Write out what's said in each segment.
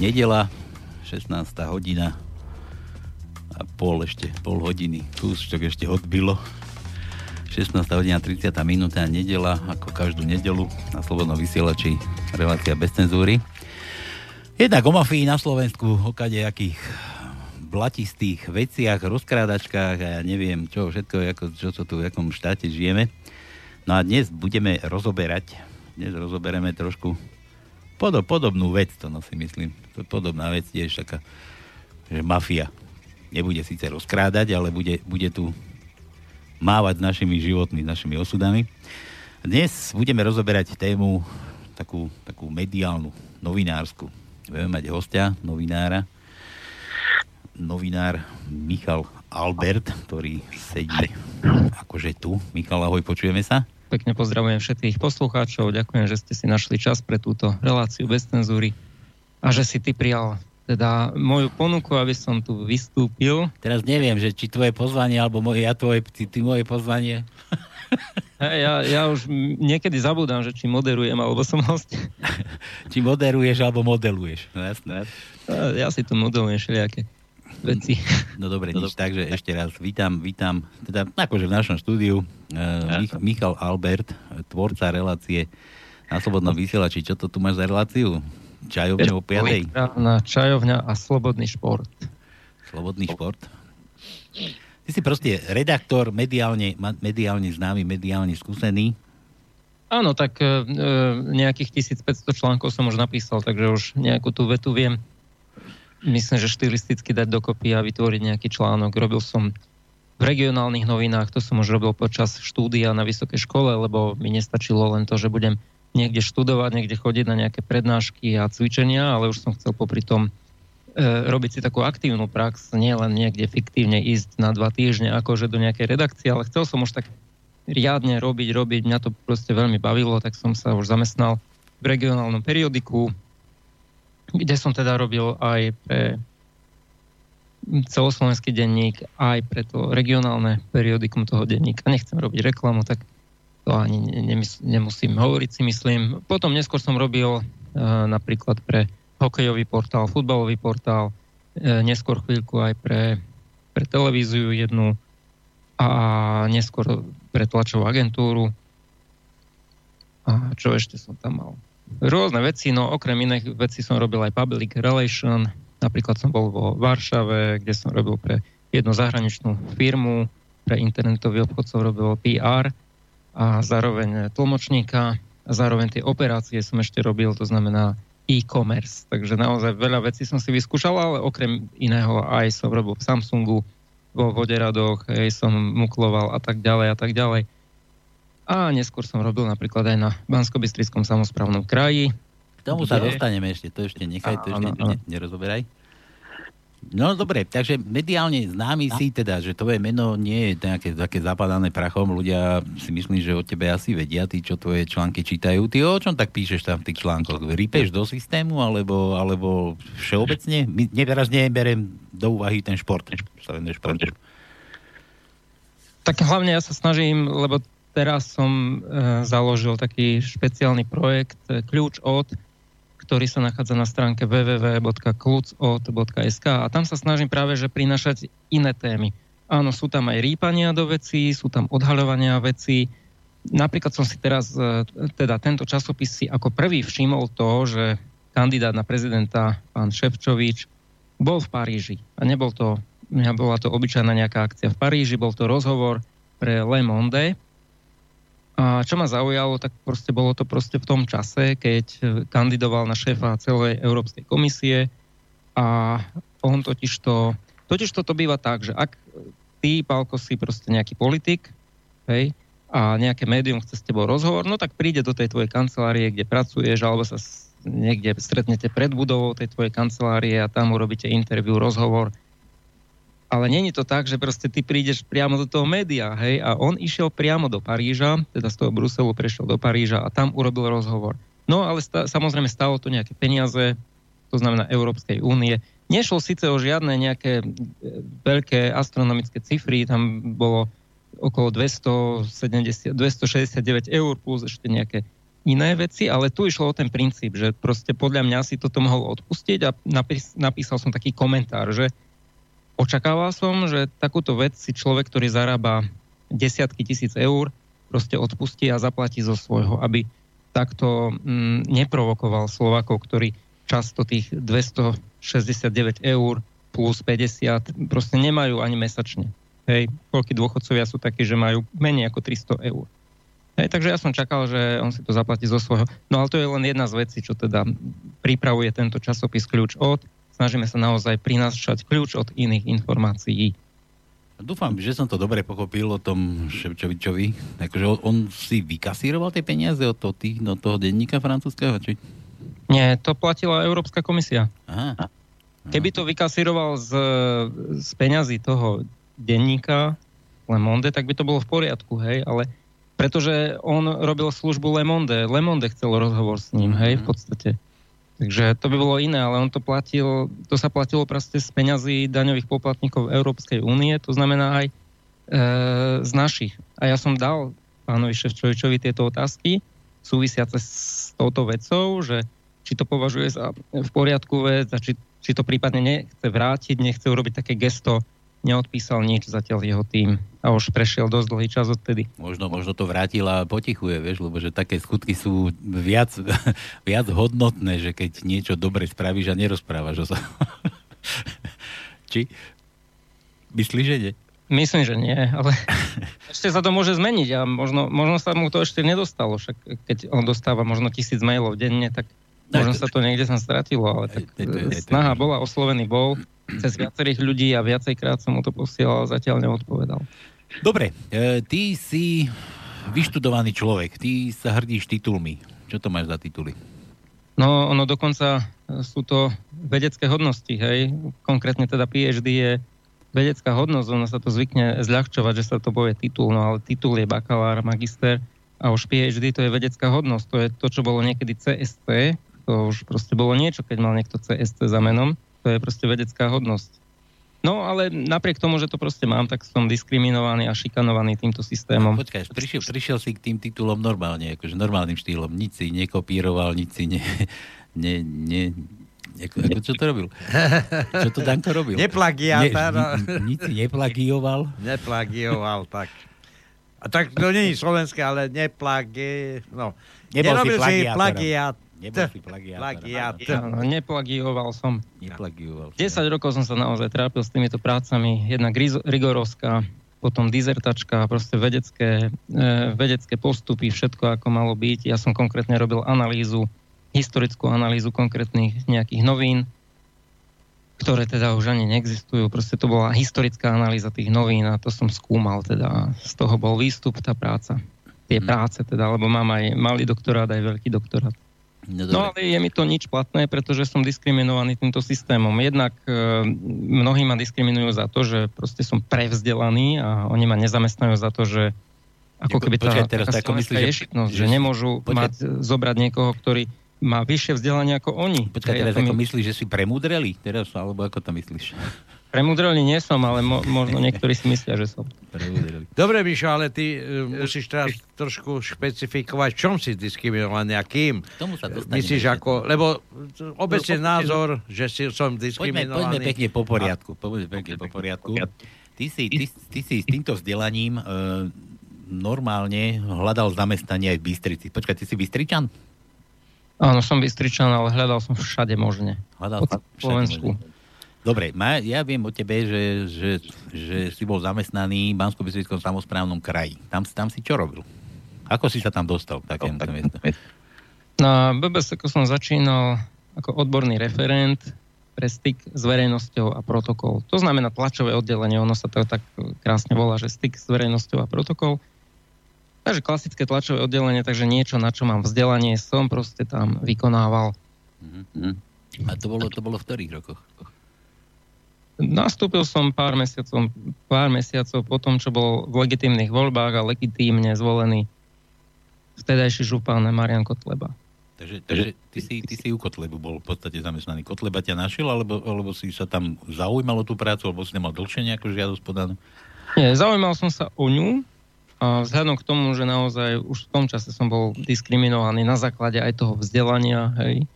Nedela, 16. hodina a pol ešte, pol hodiny. Kúsčok ešte odbilo. 16. hodina 30. minúta nedela, ako každú nedelu na Slobodnom vysielači relácia bez cenzúry. Jednak o mafii na Slovensku, o kadejakých blatistých veciach, rozkrádačkách a ja neviem čo, všetko, ako, čo to tu, v akom štáte žijeme. No a dnes budeme rozoberať, dnes rozobereme trošku Podob, podobnú vec to no si myslím. To podobná vec tiež taká, že mafia nebude síce rozkrádať, ale bude, bude tu mávať s našimi životmi, s našimi osudami. Dnes budeme rozoberať tému takú, takú mediálnu, novinársku. Budeme mať hostia, novinára, novinár Michal Albert, ktorý sedí akože tu. Michal, ahoj, počujeme sa? Pekne pozdravujem všetkých poslucháčov. Ďakujem, že ste si našli čas pre túto reláciu bez cenzúry a že si ty prijal teda moju ponuku, aby som tu vystúpil. Teraz neviem, že či tvoje pozvanie, alebo moje, ja tvoje, ty, ty moje pozvanie. Ja, ja už niekedy zabudám, že či moderujem, alebo som host. či moderuješ, alebo modeluješ. No jasné. Ja si tu modelujem všelijaké veci. No dobre, no, nič, takže ešte raz vítam, vítam, teda akože v našom štúdiu uh, Mich- Michal Albert, tvorca relácie na Slobodnom vysielači. Čo to tu máš za reláciu? Čajovňa o 5. Na čajovňa a slobodný šport. Slobodný šport? Ty si proste redaktor, mediálne, mediálne známy, mediálne skúsený. Áno, tak e, nejakých 1500 článkov som už napísal, takže už nejakú tú vetu viem myslím, že štilisticky dať dokopy a vytvoriť nejaký článok. Robil som v regionálnych novinách, to som už robil počas štúdia na vysokej škole, lebo mi nestačilo len to, že budem niekde študovať, niekde chodiť na nejaké prednášky a cvičenia, ale už som chcel popri tom e, robiť si takú aktívnu prax, nie len niekde fiktívne ísť na dva týždne akože do nejakej redakcie, ale chcel som už tak riadne robiť, robiť, mňa to proste veľmi bavilo, tak som sa už zamestnal v regionálnom periodiku, kde som teda robil aj pre celoslovenský denník, aj pre to regionálne periodikum toho denníka. Nechcem robiť reklamu, tak to ani nemusím hovoriť si myslím. Potom neskôr som robil uh, napríklad pre hokejový portál, futbalový portál, uh, neskôr chvíľku aj pre, pre televíziu jednu a neskôr pre tlačovú agentúru. A čo ešte som tam mal? Rôzne veci, no okrem iných vecí som robil aj public relation, napríklad som bol vo Varšave, kde som robil pre jednu zahraničnú firmu, pre internetový obchod som robil PR a zároveň tlmočníka a zároveň tie operácie som ešte robil, to znamená e-commerce. Takže naozaj veľa vecí som si vyskúšal, ale okrem iného aj som robil v Samsungu, vo voderadoch, aj som mukloval a tak ďalej a tak ďalej. A neskôr som robil napríklad aj na bansko samozprávnom kraji. K tomu sa dostaneme ešte, to ešte nechaj, to ešte ne, nerozoberaj. No dobre, takže mediálne známy si teda, že tvoje meno nie je nejaké také zapadané prachom, ľudia si myslím, že o tebe asi vedia, tí, čo tvoje články čítajú. Ty o čom tak píšeš tam v tých článkoch? Rypeš do systému, alebo, alebo všeobecne? My, teraz neberiem do úvahy ten šport, sa športu. Tak hlavne ja sa snažím, lebo teraz som e, založil taký špeciálny projekt e, Kľúč od, ktorý sa nachádza na stránke www.klucod.sk a tam sa snažím práve, že prinašať iné témy. Áno, sú tam aj rýpania do vecí, sú tam odhaľovania vecí. Napríklad som si teraz, e, teda tento časopis si ako prvý všimol to, že kandidát na prezidenta, pán Ševčovič, bol v Paríži. A nebol to, bola to obyčajná nejaká akcia v Paríži, bol to rozhovor pre Le Monde, a čo ma zaujalo, tak proste bolo to proste v tom čase, keď kandidoval na šéfa celej Európskej komisie. A on totiž to, totiž to, to býva tak, že ak ty, Pálko, si proste nejaký politik, hej, a nejaké médium chce s tebou rozhovor, no tak príde do tej tvojej kancelárie, kde pracuješ, alebo sa niekde stretnete pred budovou tej tvojej kancelárie a tam urobíte interviu, rozhovor ale není to tak, že proste ty prídeš priamo do toho média, hej, a on išiel priamo do Paríža, teda z toho Bruselu prešiel do Paríža a tam urobil rozhovor. No ale sta- samozrejme stalo to nejaké peniaze, to znamená Európskej únie. Nešlo síce o žiadne nejaké e, veľké astronomické cifry, tam bolo okolo 270, 269 eur plus ešte nejaké iné veci, ale tu išlo o ten princíp, že proste podľa mňa si toto mohol odpustiť a napís, napísal som taký komentár, že očakával som, že takúto vec si človek, ktorý zarába desiatky tisíc eur, proste odpustí a zaplatí zo svojho, aby takto mm, neprovokoval Slovakov, ktorí často tých 269 eur plus 50 proste nemajú ani mesačne. Hej, koľky dôchodcovia sú takí, že majú menej ako 300 eur. Hej, takže ja som čakal, že on si to zaplatí zo svojho. No ale to je len jedna z vecí, čo teda pripravuje tento časopis Kľúč od. Snažíme sa naozaj prinášať kľúč od iných informácií. Dúfam, že som to dobre pochopil o tom Ševčovičovi. Takže on si vykasíroval tie peniaze od toho, tých, no, toho denníka francúzského? Či? Nie, to platila Európska komisia. Aha. Keby to vykasíroval z, z peňazí toho denníka Le Monde, tak by to bolo v poriadku, hej, ale pretože on robil službu Le Monde. Le Monde chcel rozhovor s ním, hej, v mhm. podstate. Takže to by bolo iné, ale on to platil, to sa platilo proste z peňazí daňových poplatníkov Európskej únie, to znamená aj e, z našich. A ja som dal pánovi Ševčovičovi tieto otázky súvisiace s touto vecou, že či to považuje za v poriadku vec a či, či to prípadne nechce vrátiť, nechce urobiť také gesto neodpísal nič zatiaľ jeho tým a už prešiel dosť dlhý čas odtedy. Možno, možno to vrátila a potichuje, vieš, lebo že také skutky sú viac, viac hodnotné, že keď niečo dobre spravíš a nerozprávaš o sa. Či? Myslíš, že nie? Myslím, že nie, ale ešte sa to môže zmeniť a možno, možno sa mu to ešte nedostalo, však keď on dostáva možno tisíc mailov denne, tak možno sa to niekde sa stratilo, ale tak snaha bola, oslovený bol cez viacerých ľudí a viacejkrát som mu to posielal, zatiaľ neodpovedal. Dobre, e, ty si vyštudovaný človek, ty sa hrdíš titulmi. Čo to máš za tituly? No, ono dokonca sú to vedecké hodnosti, hej. Konkrétne teda PhD je vedecká hodnosť, ono sa to zvykne zľahčovať, že sa to povie titul, no ale titul je bakalár, magister a už PhD to je vedecká hodnosť, to je to, čo bolo niekedy CST, to už proste bolo niečo, keď mal niekto CST za menom. To je proste vedecká hodnosť. No ale napriek tomu, že to proste mám, tak som diskriminovaný a šikanovaný týmto systémom. Počkaj, prišiel, prišiel si k tým titulom normálne, akože normálnym štýlom. Nič si nekopíroval, nič si ne, ne, ne, ako, ako čo to robil? Čo to Danko robil? Neplagiat. Ne, nič si neplagioval? Neplagioval, tak. A tak to nie je slovenské, ale neplagi... No. Nebol Nerobil si plagiat. Nebol si plagiátor. Plagiát. Áno, neplagioval som. Neplagioval. 10 rokov som sa naozaj trápil s týmito prácami. Jedna rigorovská, potom dizertačka, proste vedecké, e, vedecké postupy, všetko ako malo byť. Ja som konkrétne robil analýzu, historickú analýzu konkrétnych nejakých novín, ktoré teda už ani neexistujú. Proste to bola historická analýza tých novín a to som skúmal teda. Z toho bol výstup, tá práca. Tie hmm. práce teda, lebo mám aj malý doktorát, aj veľký doktorát. No, no ale je mi to nič platné, pretože som diskriminovaný týmto systémom. Jednak e, mnohí ma diskriminujú za to, že proste som prevzdelaný a oni ma nezamestnajú za to, že ako keby tá, Počkej, teraz, tá myslí, že, šitnosť, že, že nemôžu počkej. mať, zobrať niekoho, ktorý má vyššie vzdelanie ako oni. Počkaj, teraz ako my... myslíš, že si premudreli? Teraz, alebo ako to myslíš? Premudreli nie som, ale mo- možno niektorí si myslia, že som. Dobre, Mišo, ale ty uh, musíš teraz trošku špecifikovať, čom si diskriminovaný a kým. Tomu sa Myslíš ako, lebo obecne no, názor, že si, som diskriminovaný. Poďme, poďme pekne po poriadku. Poďme pekne po poriadku. Ty si, ty, ty si s týmto vzdelaním uh, normálne hľadal zamestnanie aj v Bystrici. Počkaj, ty si Bystričan? Áno, som Bystričan, ale hľadal som všade možne. Hľadal po Slovensku. Možne. Dobre, ma, ja viem o tebe, že, že, že si bol zamestnaný v bansko samozprávnom kraji. Tam, tam si čo robil? Ako si sa tam dostal k takémuto miestu? Na BBS som začínal ako odborný referent pre styk s verejnosťou a protokol. To znamená tlačové oddelenie, ono sa to tak krásne volá, že styk s verejnosťou a protokol. Takže klasické tlačové oddelenie, takže niečo, na čo mám vzdelanie, som proste tam vykonával. Uh-huh. A to bolo, to bolo v ktorých rokoch? Nastúpil som pár mesiacov, pár mesiacov po tom, čo bol v legitímnych voľbách a legitímne zvolený vtedajší župan Marian Kotleba. Takže, takže ty, si, ty si u Kotlebu bol v podstate zamestnaný. Kotleba ťa našiel, alebo, alebo si sa tam zaujímalo tú prácu, alebo si nemal dlhšie nejakú žiadosť podanú? Nie, zaujímal som sa o ňu A vzhľadom k tomu, že naozaj už v tom čase som bol diskriminovaný na základe aj toho vzdelania, hej,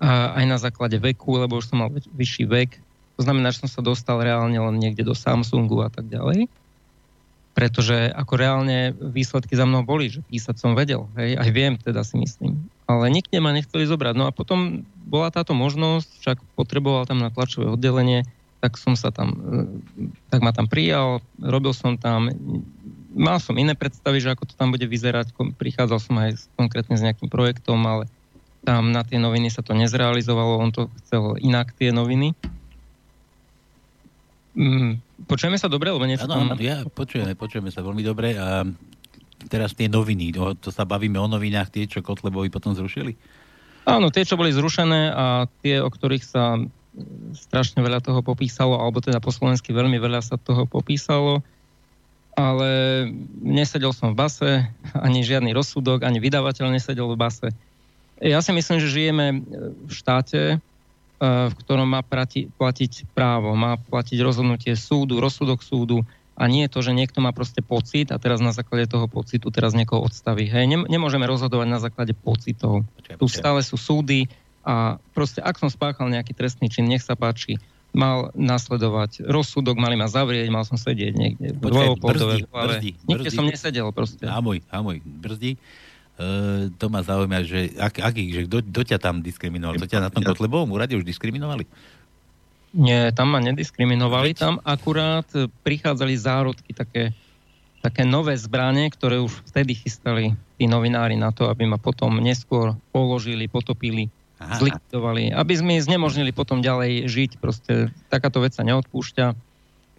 a aj na základe veku, lebo už som mal vyšší vek. To znamená, že som sa dostal reálne len niekde do Samsungu a tak ďalej. Pretože ako reálne výsledky za mnou boli, že písať som vedel, hej, aj viem, teda si myslím. Ale nikde ma nechceli zobrať. No a potom bola táto možnosť, však potreboval tam na tlačové oddelenie, tak som sa tam, tak ma tam prijal, robil som tam, mal som iné predstavy, že ako to tam bude vyzerať, prichádzal som aj konkrétne s nejakým projektom, ale tam na tie noviny sa to nezrealizovalo, on to chcel inak tie noviny. Mm, počujeme sa dobre, lebo niečo tam... ja počujeme, počujeme sa veľmi dobre a teraz tie noviny, o, to sa bavíme o novinách, tie, čo Kotlebovi potom zrušili? Áno, tie, čo boli zrušené a tie, o ktorých sa strašne veľa toho popísalo, alebo teda po slovensky veľmi veľa sa toho popísalo ale nesedel som v base, ani žiadny rozsudok, ani vydavateľ nesedel v base. Ja si myslím, že žijeme v štáte, v ktorom má platiť právo, má platiť rozhodnutie súdu, rozsudok súdu a nie je to, že niekto má proste pocit a teraz na základe toho pocitu teraz niekoho odstaví. Hej, nemôžeme rozhodovať na základe pocitov. Tu stále sú súdy a proste ak som spáchal nejaký trestný čin, nech sa páči, mal nasledovať rozsudok, mali ma zavrieť, mal som sedieť niekde v brzdi, brzdi, Nikde som nesedel proste. A môj, brzdi. Uh, to ma zaujíma, že ak, aký, že kto, kto ťa tam diskriminoval? To ťa na tom Kotlebovom úrade už diskriminovali? Nie, tam ma nediskriminovali, tam akurát prichádzali zárodky, také, také nové zbranie, ktoré už vtedy chystali tí novinári na to, aby ma potom neskôr položili, potopili Aha. zlikvidovali, aby sme znemožnili potom ďalej žiť. Proste takáto vec sa neodpúšťa,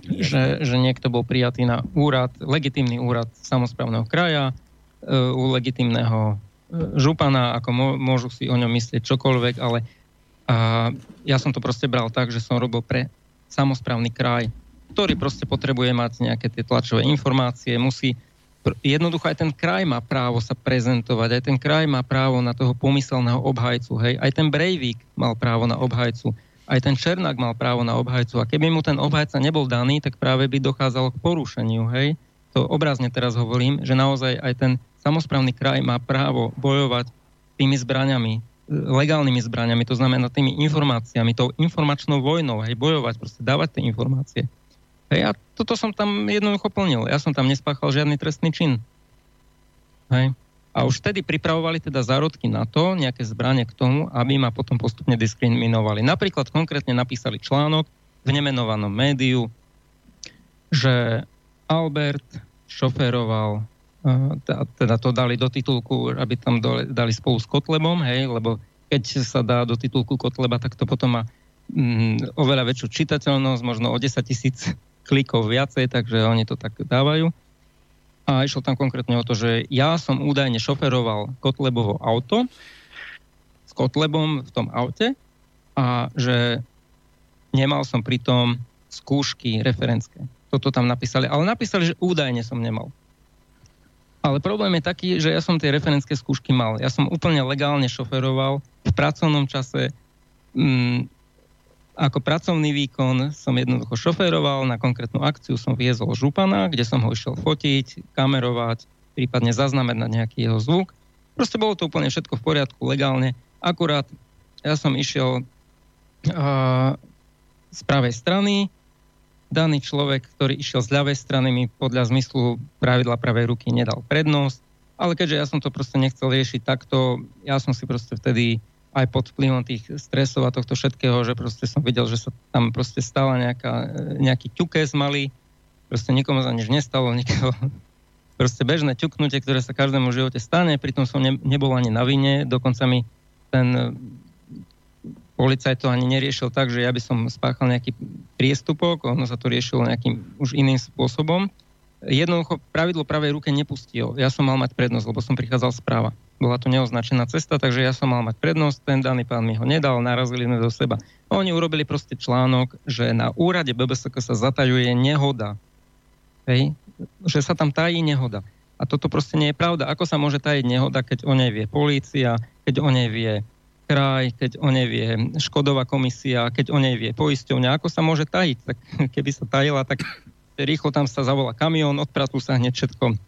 že, že niekto bol prijatý na úrad, legitímny úrad samozprávneho kraja, e, u legitímneho e, župana, ako môžu si o ňom myslieť čokoľvek, ale a ja som to proste bral tak, že som robil pre samozprávny kraj, ktorý proste potrebuje mať nejaké tie tlačové informácie, musí jednoducho aj ten kraj má právo sa prezentovať, aj ten kraj má právo na toho pomyselného obhajcu, hej, aj ten Breivik mal právo na obhajcu, aj ten Černák mal právo na obhajcu. A keby mu ten obhajca nebol daný, tak práve by dochádzalo k porušeniu, hej. To obrazne teraz hovorím, že naozaj aj ten samozprávny kraj má právo bojovať tými zbraniami, legálnymi zbraniami, to znamená tými informáciami, tou informačnou vojnou, hej, bojovať, proste dávať tie informácie. Hej, a toto som tam jednoducho plnil. Ja som tam nespáchal žiadny trestný čin. Hej. A už vtedy pripravovali teda zárodky na to, nejaké zbranie k tomu, aby ma potom postupne diskriminovali. Napríklad konkrétne napísali článok v nemenovanom médiu, že Albert šoferoval, teda to dali do titulku, aby tam dali spolu s Kotlebom, hej, lebo keď sa dá do titulku Kotleba, tak to potom má mm, oveľa väčšiu čitateľnosť, možno o 10 tisíc klikov viacej, takže oni to tak dávajú. A išlo tam konkrétne o to, že ja som údajne šoferoval Kotlebovo auto s Kotlebom v tom aute a že nemal som pritom skúšky referenské. Toto tam napísali. Ale napísali, že údajne som nemal. Ale problém je taký, že ja som tie referenské skúšky mal. Ja som úplne legálne šoferoval v pracovnom čase. Mm, ako pracovný výkon som jednoducho šoféroval, na konkrétnu akciu som viezol župana, kde som ho išiel fotiť, kamerovať, prípadne zaznamenať nejaký jeho zvuk. Proste bolo to úplne všetko v poriadku, legálne. Akurát ja som išiel uh, z pravej strany, daný človek, ktorý išiel z ľavej strany, mi podľa zmyslu pravidla pravej ruky nedal prednosť, ale keďže ja som to proste nechcel riešiť takto, ja som si proste vtedy aj pod vplyvom tých stresov a tohto všetkého, že proste som videl, že sa tam proste stala nejaká, nejaký ťukes malý, proste nikomu za nič nestalo, nikoho, proste bežné ťuknutie, ktoré sa každému v živote stane, pritom som ne, nebol ani na vine, dokonca mi ten policajt to ani neriešil tak, že ja by som spáchal nejaký priestupok, ono sa to riešilo nejakým už iným spôsobom. Jednoducho pravidlo pravej ruke nepustil. Ja som mal mať prednosť, lebo som prichádzal správa bola to neoznačená cesta, takže ja som mal mať prednosť, ten daný pán mi ho nedal, narazili sme do seba. Oni urobili proste článok, že na úrade BBSK sa zatajuje nehoda. Hej? Že sa tam tají nehoda. A toto proste nie je pravda. Ako sa môže tajiť nehoda, keď o nej vie polícia, keď o nej vie kraj, keď o nej vie Škodová komisia, keď o nej vie poisťovňa, ako sa môže tajiť? Tak keby sa tajila, tak rýchlo tam sa zavolá kamión, odpratú sa hneď všetko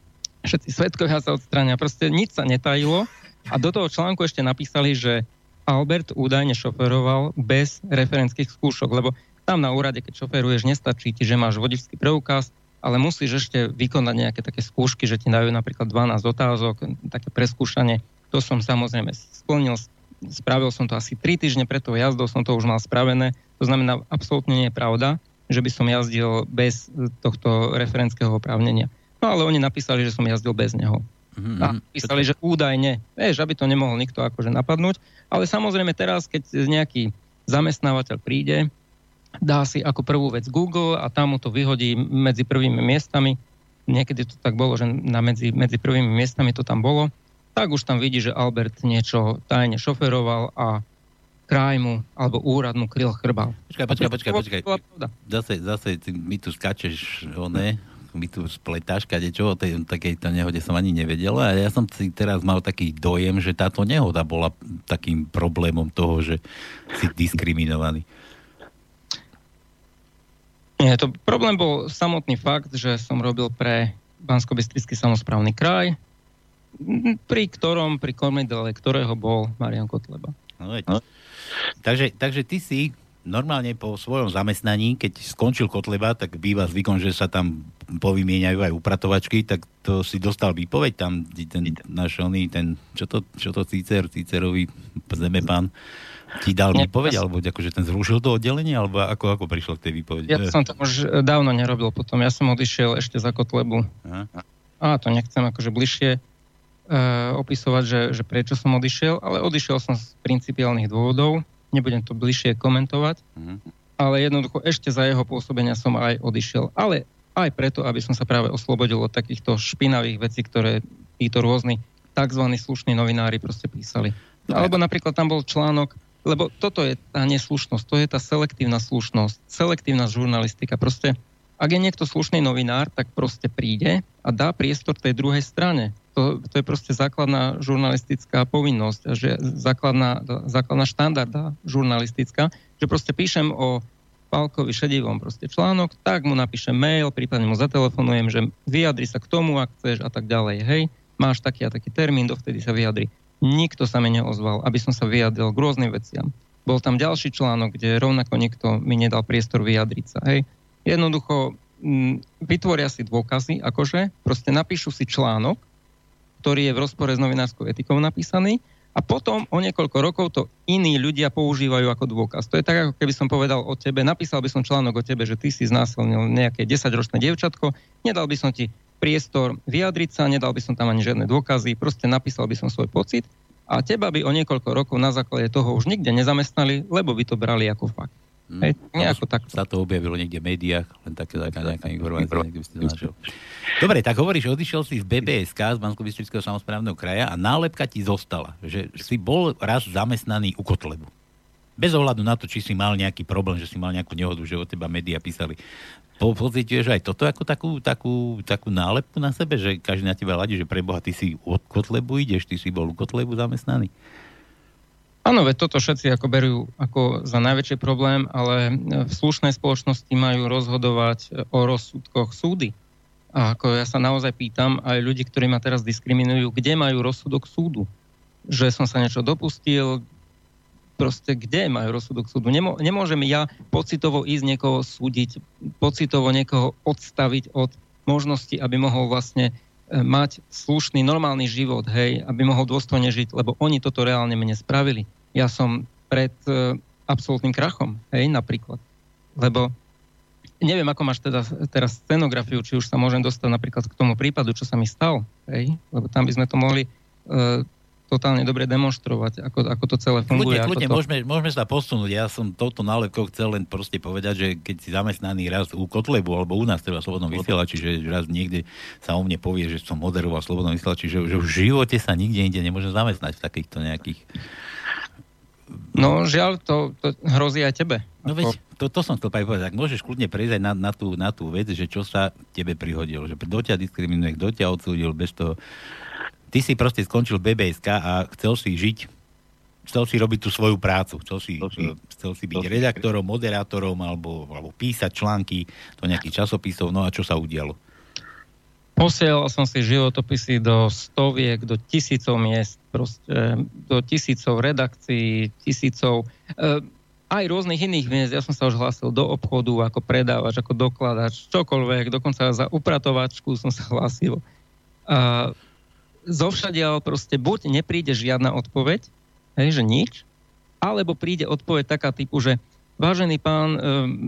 všetci svetkovia sa odstrania, proste nič sa netajilo a do toho článku ešte napísali, že Albert údajne šoferoval bez referenských skúšok, lebo tam na úrade, keď šoferuješ, nestačí ti, že máš vodičský preukaz, ale musíš ešte vykonať nejaké také skúšky, že ti dajú napríklad 12 otázok, také preskúšanie. To som samozrejme splnil, spravil som to asi 3 týždne pred tou jazdou, som to už mal spravené. To znamená, absolútne nie je pravda, že by som jazdil bez tohto referenského oprávnenia. No ale oni napísali, že som jazdil bez neho. Mm-hmm. A písali, že údajne, vieš, aby to nemohol nikto akože napadnúť, ale samozrejme teraz, keď nejaký zamestnávateľ príde, dá si ako prvú vec Google a tam mu to vyhodí medzi prvými miestami, niekedy to tak bolo, že na medzi, medzi prvými miestami to tam bolo, tak už tam vidí, že Albert niečo tajne šoferoval a kraj mu alebo úrad mu kryl chrbal. Počkaj, počkaj, počkaj, počkaj. Zase, zase ty, mi tu skačeš, oné, mi tu spletáš kadečo, o tej takejto nehode som ani nevedel a ja som si teraz mal taký dojem, že táto nehoda bola takým problémom toho, že si diskriminovaný. Nie, to problém bol samotný fakt, že som robil pre bansko samozprávny kraj, pri ktorom, pri kormidele ktorého bol Marian Kotleba. No, no. Takže, takže ty si normálne po svojom zamestnaní, keď skončil Kotleba, tak býva zvykom, že sa tam povymieňajú aj upratovačky, tak to si dostal výpoveď tam, ten náš oný, ten, čo to, čo to Cícer, Cícerový zemepán, ti dal výpoveď, alebo akože ten zrušil to oddelenie, alebo ako, ako prišlo k tej výpovedi? Ja som to už dávno nerobil potom, ja som odišiel ešte za Kotlebu. Aha. A to nechcem akože bližšie opisovať, že, že prečo som odišiel, ale odišiel som z principiálnych dôvodov, nebudem to bližšie komentovať, mm-hmm. ale jednoducho ešte za jeho pôsobenia som aj odišiel. Ale aj preto, aby som sa práve oslobodil od takýchto špinavých vecí, ktoré títo rôzni tzv. slušní novinári proste písali. No, alebo napríklad tam bol článok, lebo toto je tá neslušnosť, to je tá selektívna slušnosť, selektívna žurnalistika. Proste, ak je niekto slušný novinár, tak proste príde a dá priestor tej druhej strane to, to je proste základná žurnalistická povinnosť, že základná, základná štandarda žurnalistická, že proste píšem o Pálkovi Šedivom proste článok, tak mu napíšem mail, prípadne mu zatelefonujem, že vyjadri sa k tomu, ak chceš a tak ďalej. Hej, máš taký a taký termín, dovtedy sa vyjadri. Nikto sa mi neozval, aby som sa vyjadril k rôznym veciam. Bol tam ďalší článok, kde rovnako nikto mi nedal priestor vyjadriť sa. Hej. Jednoducho m, vytvoria si dôkazy, akože proste napíšu si článok, ktorý je v rozpore s novinárskou etikou napísaný a potom o niekoľko rokov to iní ľudia používajú ako dôkaz. To je tak, ako keby som povedal o tebe, napísal by som článok o tebe, že ty si znásilnil nejaké 10-ročné dievčatko, nedal by som ti priestor vyjadriť sa, nedal by som tam ani žiadne dôkazy, proste napísal by som svoj pocit a teba by o niekoľko rokov na základe toho už nikde nezamestnali, lebo by to brali ako fakt. Mm. Hej, nejako tak. Sa to objavilo niekde v médiách, len také, taká nejaká informácia, niekde by ste našiel. Dobre, tak hovoríš, odišiel si z BBSK, z bansko samozprávneho kraja a nálepka ti zostala, že si bol raz zamestnaný u Kotlebu. Bez ohľadu na to, či si mal nejaký problém, že si mal nejakú nehodu, že o teba médiá písali. Po, pocituješ aj toto ako takú, takú, takú nálepku na sebe, že každý na teba ladí, že preboha, ty si od Kotlebu ideš, ty si bol u Kotlebu zamestnaný? Áno, veď toto všetci ako berú ako za najväčší problém, ale v slušnej spoločnosti majú rozhodovať o rozsudkoch súdy. A ako ja sa naozaj pýtam aj ľudí, ktorí ma teraz diskriminujú, kde majú rozsudok súdu? Že som sa niečo dopustil, proste kde majú rozsudok súdu? Nemô, nemôžem ja pocitovo ísť niekoho súdiť, pocitovo niekoho odstaviť od možnosti, aby mohol vlastne E, mať slušný, normálny život, hej, aby mohol dôstojne žiť, lebo oni toto reálne mne spravili. Ja som pred e, absolútnym krachom, hej, napríklad. Lebo neviem, ako máš teda teraz scenografiu, či už sa môžem dostať napríklad k tomu prípadu, čo sa mi stal, hej, lebo tam by sme to mohli e, totálne dobre demonstrovať, ako, ako to celé funguje. Kľudne, kľudne, to... môžeme, môžeme sa posunúť. Ja som touto nálepkou chcel len proste povedať, že keď si zamestnaný raz u Kotlebu alebo u nás teda Slobodnom vysielači, že raz niekde sa o mne povie, že som moderoval Slobodnom vysielači, že, že v živote sa nikde inde nemôžem zamestnať v takýchto nejakých No žiaľ, to, to hrozí aj tebe. No veď, to, to som chcel povedať. Tak môžeš kľudne prejsť aj na, na, tú, na tú vec, že čo sa tebe prihodilo. Že kto ťa diskriminuje, kto ťa odsúdil bez toho, ty si proste skončil BBSK a chcel si žiť, chcel si robiť tú svoju prácu, chcel si, chcel, chcel si byť redaktorom, moderátorom alebo, alebo písať články do nejakých časopisov, no a čo sa udialo? Posielal som si životopisy do stoviek, do tisícov miest, proste, do tisícov redakcií, tisícov e, aj rôznych iných miest. Ja som sa už hlásil do obchodu ako predávač, ako dokladač, čokoľvek, dokonca za upratovačku som sa hlásil. A zovšadiaľ proste buď nepríde žiadna odpoveď, hej, že nič, alebo príde odpoveď taká typu, že Vážený pán, e,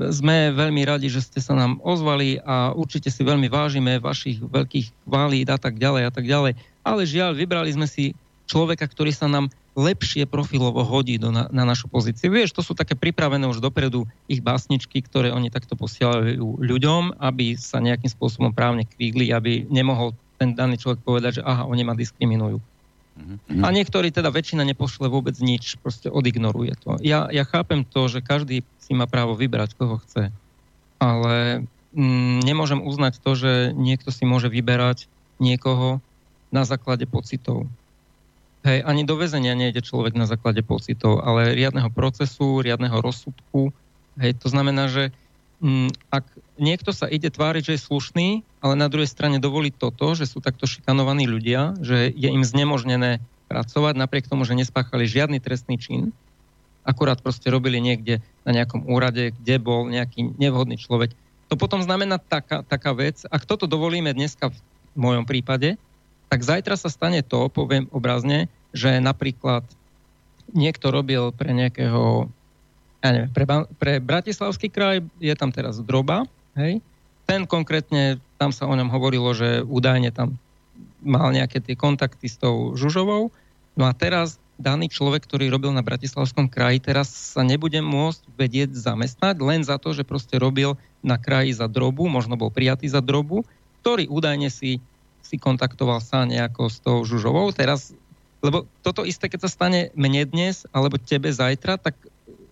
sme veľmi radi, že ste sa nám ozvali a určite si veľmi vážime vašich veľkých kvalít a tak ďalej a tak ďalej. Ale žiaľ, vybrali sme si človeka, ktorý sa nám lepšie profilovo hodí do, na, na našu pozíciu. Vieš, to sú také pripravené už dopredu ich básničky, ktoré oni takto posielajú ľuďom, aby sa nejakým spôsobom právne kvígli, aby nemohol ten daný človek povedať, že aha, oni ma diskriminujú. Mm-hmm. A niektorí teda väčšina nepošle vôbec nič, proste odignoruje to. Ja, ja chápem to, že každý si má právo vybrať, koho chce, ale mm, nemôžem uznať to, že niekto si môže vyberať niekoho na základe pocitov. Hej, ani do väzenia nejde človek na základe pocitov, ale riadneho procesu, riadneho rozsudku. Hej, to znamená, že mm, ak niekto sa ide tváriť, že je slušný, ale na druhej strane dovolí toto, že sú takto šikanovaní ľudia, že je im znemožnené pracovať napriek tomu, že nespáchali žiadny trestný čin, akurát proste robili niekde na nejakom úrade, kde bol nejaký nevhodný človek. To potom znamená taká, taká vec, ak toto dovolíme dneska v mojom prípade, tak zajtra sa stane to, poviem obrazne, že napríklad niekto robil pre nejakého ja neviem, pre, pre Bratislavský kraj je tam teraz droba, hej, ten konkrétne, tam sa o ňom hovorilo, že údajne tam mal nejaké tie kontakty s tou Žužovou, no a teraz daný človek, ktorý robil na Bratislavskom kraji, teraz sa nebude môcť vedieť zamestnať len za to, že proste robil na kraji za drobu, možno bol prijatý za drobu, ktorý údajne si, si kontaktoval sa nejako s tou Žužovou. Teraz, lebo toto isté, keď sa stane mne dnes, alebo tebe zajtra, tak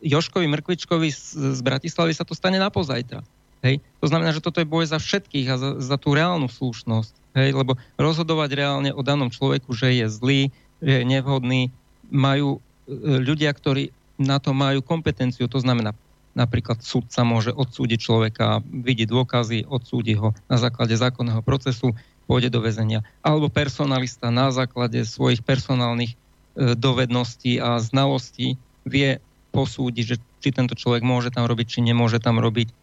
Joškovi Mrkvičkovi z, z Bratislavy sa to stane na pozajtra. Hej? To znamená, že toto je boj za všetkých a za, za tú reálnu slušnosť. Hej? Lebo rozhodovať reálne o danom človeku, že je zlý, že je nevhodný, majú e, ľudia, ktorí na to majú kompetenciu. To znamená, napríklad sudca môže odsúdiť človeka, vidieť dôkazy, odsúdi ho na základe zákonného procesu, pôjde do väzenia. Alebo personalista na základe svojich personálnych e, dovedností a znalostí vie posúdiť, že či tento človek môže tam robiť, či nemôže tam robiť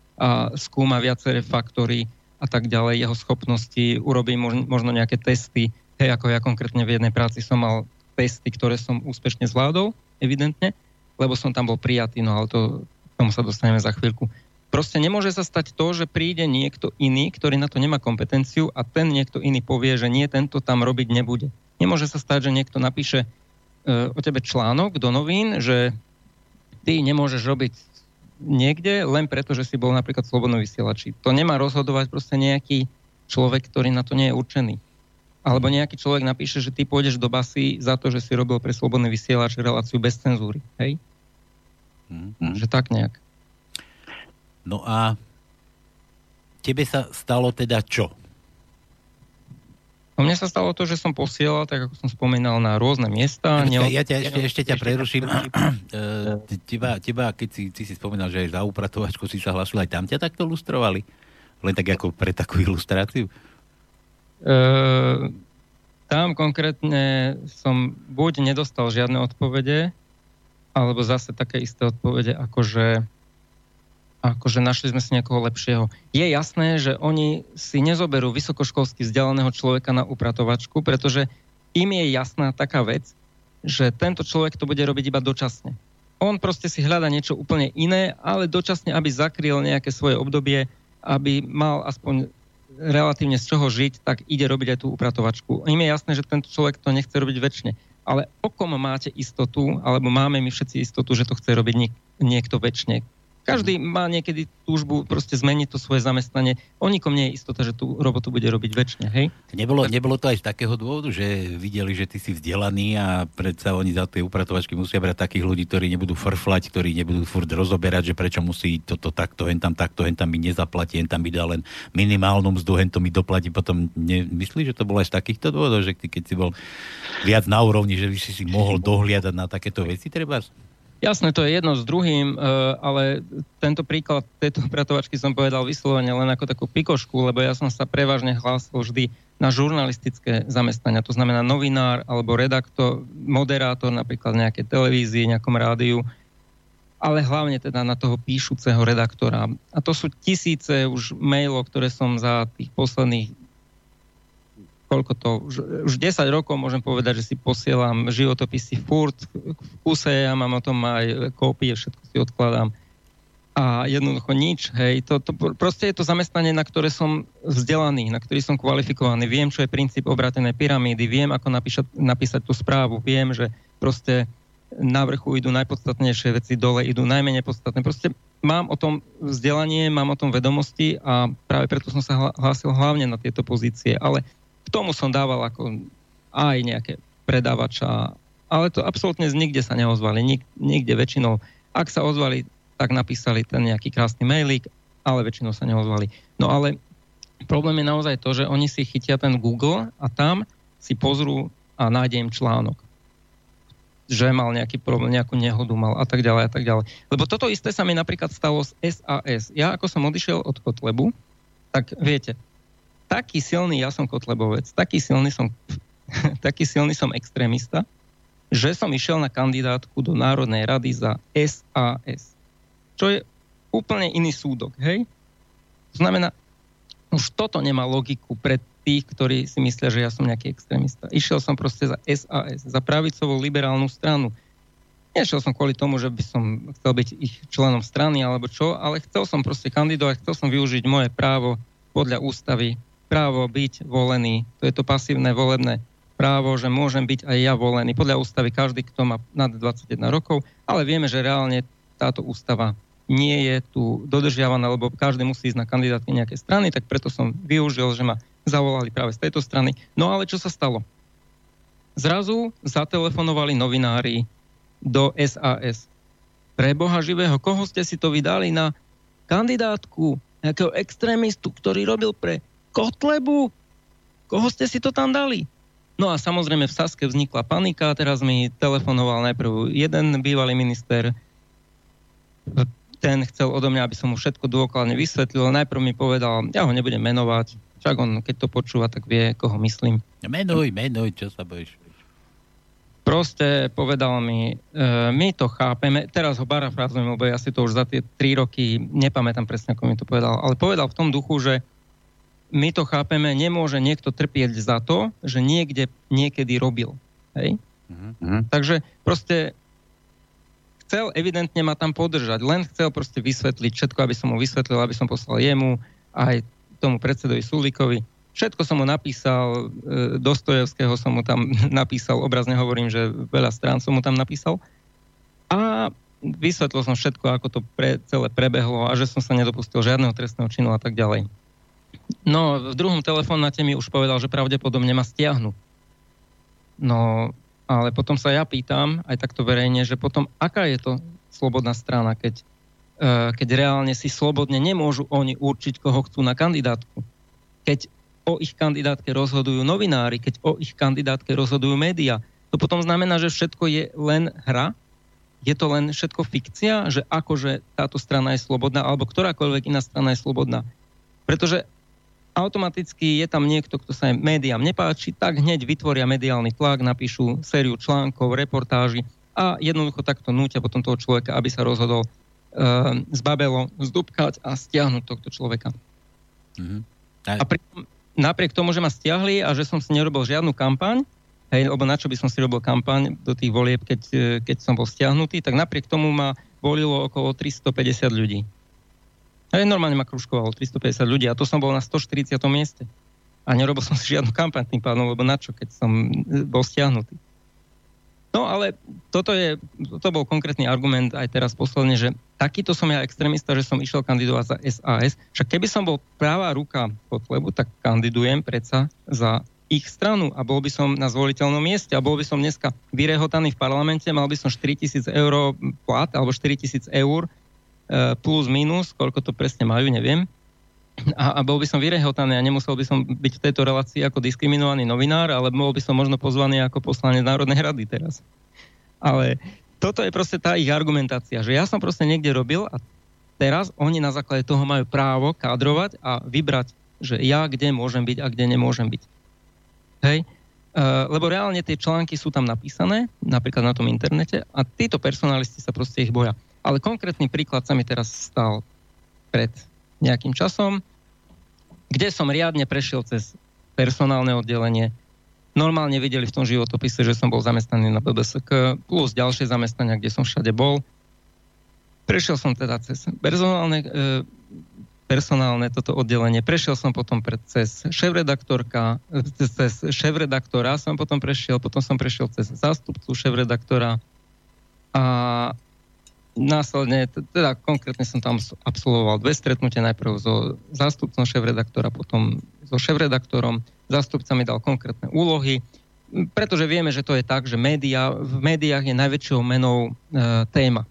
skúma viaceré faktory a tak ďalej, jeho schopnosti, urobí možno nejaké testy. Hej, ako ja konkrétne v jednej práci som mal testy, ktoré som úspešne zvládol, evidentne, lebo som tam bol prijatý, no ale to, k tomu sa dostaneme za chvíľku. Proste nemôže sa stať to, že príde niekto iný, ktorý na to nemá kompetenciu a ten niekto iný povie, že nie, tento tam robiť nebude. Nemôže sa stať, že niekto napíše e, o tebe článok do novín, že ty nemôžeš robiť niekde len preto, že si bol napríklad slobodný vysielači. To nemá rozhodovať proste nejaký človek, ktorý na to nie je určený. Alebo nejaký človek napíše, že ty pôjdeš do basy za to, že si robil pre slobodný vysielač reláciu bez cenzúry. Hej? Mm-hmm. Že tak nejak. No a tebe sa stalo teda čo? No mne sa stalo to, že som posielal, tak ako som spomínal, na rôzne miesta. Ja, ja ťa ešte, ešte ťa preruším. E, teba, teba, keď si, si, si spomínal, že aj za upratovačku si sa hlasil, aj tam ťa takto lustrovali? Len tak ako pre takú ilustráciu? E, tam konkrétne som buď nedostal žiadne odpovede, alebo zase také isté odpovede, ako že akože našli sme si niekoho lepšieho. Je jasné, že oni si nezoberú vysokoškolsky vzdelaného človeka na upratovačku, pretože im je jasná taká vec, že tento človek to bude robiť iba dočasne. On proste si hľada niečo úplne iné, ale dočasne, aby zakryl nejaké svoje obdobie, aby mal aspoň relatívne z čoho žiť, tak ide robiť aj tú upratovačku. Im je jasné, že tento človek to nechce robiť väčšine. Ale o kom máte istotu, alebo máme my všetci istotu, že to chce robiť niek- niekto väčšine? Každý má niekedy túžbu proste zmeniť to svoje zamestnanie. O nikom nie je istota, že tú robotu bude robiť väčšine, hej? Nebolo, nebolo to aj z takého dôvodu, že videli, že ty si vzdelaný a predsa oni za tie upratovačky musia brať takých ľudí, ktorí nebudú frflať, ktorí nebudú furt rozoberať, že prečo musí toto takto, hen tam takto, hen tam mi nezaplatí, hen tam mi dá len minimálnu mzdu, hen to mi doplatí. Potom nemyslíš, že to bolo aj z takýchto dôvodov, že ty keď si bol viac na úrovni, že by si si mohol dohliadať na takéto veci, treba? Jasné, to je jedno s druhým, e, ale tento príklad tejto upratovačky som povedal vyslovene len ako takú pikošku, lebo ja som sa prevažne hlásil vždy na žurnalistické zamestnania, to znamená novinár alebo redaktor, moderátor napríklad nejakej televízii, nejakom rádiu, ale hlavne teda na toho píšuceho redaktora. A to sú tisíce už mailov, ktoré som za tých posledných koľko to, už, už 10 rokov môžem povedať, že si posielam životopisy furt v kuse, ja mám o tom aj kópie, všetko si odkladám. A jednoducho nič, hej, to, to, proste je to zamestnanie, na ktoré som vzdelaný, na ktorý som kvalifikovaný, viem, čo je princíp obratenej pyramídy, viem, ako napíšať, napísať tú správu, viem, že proste na vrchu idú najpodstatnejšie veci, dole idú najmenej podstatné. Proste mám o tom vzdelanie, mám o tom vedomosti a práve preto som sa hlásil hlavne na tieto pozície. Ale tomu som dával ako aj nejaké predávača, ale to absolútne z nikde sa neozvali. Nik, nikde väčšinou, ak sa ozvali, tak napísali ten nejaký krásny mailík, ale väčšinou sa neozvali. No ale problém je naozaj to, že oni si chytia ten Google a tam si pozrú a nájde im článok že mal nejaký problém, nejakú nehodu mal a tak ďalej a tak ďalej. Lebo toto isté sa mi napríklad stalo z SAS. Ja ako som odišiel od Kotlebu, tak viete, taký silný ja som kotlebovec, taký silný som, taký silný som extrémista, že som išiel na kandidátku do Národnej rady za SAS. Čo je úplne iný súdok, hej? To znamená, už toto nemá logiku pre tých, ktorí si myslia, že ja som nejaký extrémista. Išiel som proste za SAS, za pravicovú liberálnu stranu. Nešiel som kvôli tomu, že by som chcel byť ich členom strany alebo čo, ale chcel som proste kandidovať, chcel som využiť moje právo podľa ústavy právo byť volený. To je to pasívne volebné právo, že môžem byť aj ja volený. Podľa ústavy každý, kto má nad 21 rokov, ale vieme, že reálne táto ústava nie je tu dodržiavaná, lebo každý musí ísť na kandidátky nejakej strany, tak preto som využil, že ma zavolali práve z tejto strany. No ale čo sa stalo? Zrazu zatelefonovali novinári do SAS. Pre Boha živého, koho ste si to vydali na kandidátku nejakého extrémistu, ktorý robil pre Kotlebu? Koho ste si to tam dali? No a samozrejme v Saske vznikla panika, teraz mi telefonoval najprv jeden bývalý minister, ten chcel odo mňa, aby som mu všetko dôkladne vysvetlil. Najprv mi povedal, ja ho nebudem menovať, však on, keď to počúva, tak vie, koho myslím. Menuj, menuj, čo sa bojíš. Proste povedal mi, e, my to chápeme, teraz ho parafrázujem, lebo ja si to už za tie tri roky nepamätám presne, ako mi to povedal, ale povedal v tom duchu, že my to chápeme, nemôže niekto trpieť za to, že niekde niekedy robil. Hej? Mm-hmm. Takže proste chcel evidentne ma tam podržať, len chcel proste vysvetliť všetko, aby som mu vysvetlil, aby som poslal jemu aj tomu predsedovi Sulíkovi. Všetko som mu napísal, e, Dostojevského som mu tam napísal, obrazne hovorím, že veľa strán som mu tam napísal. A vysvetlil som všetko, ako to pre, celé prebehlo a že som sa nedopustil žiadneho trestného činu a tak ďalej. No, v druhom telefonáte mi už povedal, že pravdepodobne ma stiahnu. No, ale potom sa ja pýtam, aj takto verejne, že potom aká je to slobodná strana, keď, uh, keď reálne si slobodne nemôžu oni určiť, koho chcú na kandidátku. Keď o ich kandidátke rozhodujú novinári, keď o ich kandidátke rozhodujú médiá. To potom znamená, že všetko je len hra, je to len všetko fikcia, že akože táto strana je slobodná, alebo ktorákoľvek iná strana je slobodná. Pretože automaticky je tam niekto, kto sa médiám nepáči, tak hneď vytvoria mediálny tlak, napíšu sériu článkov, reportáži a jednoducho takto nútia potom toho človeka, aby sa rozhodol uh, zbabelo zdúbkať a stiahnuť tohto človeka. Mm-hmm. A pri, napriek tomu, že ma stiahli a že som si nerobil žiadnu kampaň, hej, lebo na čo by som si robil kampaň do tých volieb, keď, keď som bol stiahnutý, tak napriek tomu ma volilo okolo 350 ľudí. Hej, normálne ma kružkovalo 350 ľudí a to som bol na 140. mieste. A nerobil som si žiadnu kampaň tým pádom, lebo na čo, keď som e, bol stiahnutý. No ale toto, je, toto bol konkrétny argument aj teraz posledne, že takýto som ja extrémista, že som išiel kandidovať za SAS. Však keby som bol práva ruka Kotlebu, tak kandidujem predsa za ich stranu a bol by som na zvoliteľnom mieste a bol by som dneska vyrehotaný v parlamente, mal by som 4000 eur plat alebo 4000 eur plus minus, koľko to presne majú, neviem. A, a bol by som vyrehotaný a nemusel by som byť v tejto relácii ako diskriminovaný novinár, ale bol by som možno pozvaný ako poslanec Národnej rady teraz. Ale toto je proste tá ich argumentácia, že ja som proste niekde robil a teraz oni na základe toho majú právo kádrovať a vybrať, že ja kde môžem byť a kde nemôžem byť. Hej? Uh, lebo reálne tie články sú tam napísané, napríklad na tom internete, a títo personalisti sa proste ich boja. Ale konkrétny príklad sa mi teraz stal pred nejakým časom, kde som riadne prešiel cez personálne oddelenie. Normálne videli v tom životopise, že som bol zamestnaný na BBSK, plus ďalšie zamestnania, kde som všade bol. Prešiel som teda cez personálne, e, personálne toto oddelenie. Prešiel som potom pred, cez šéf-redaktorka, cez šéf-redaktora som potom prešiel, potom som prešiel cez zástupcu šéf-redaktora a následne, teda konkrétne som tam absolvoval dve stretnutia, najprv so zástupcom šéf-redaktora, potom so šéf-redaktorom. Zástupca mi dal konkrétne úlohy, pretože vieme, že to je tak, že média, v médiách je najväčšou menou e, téma.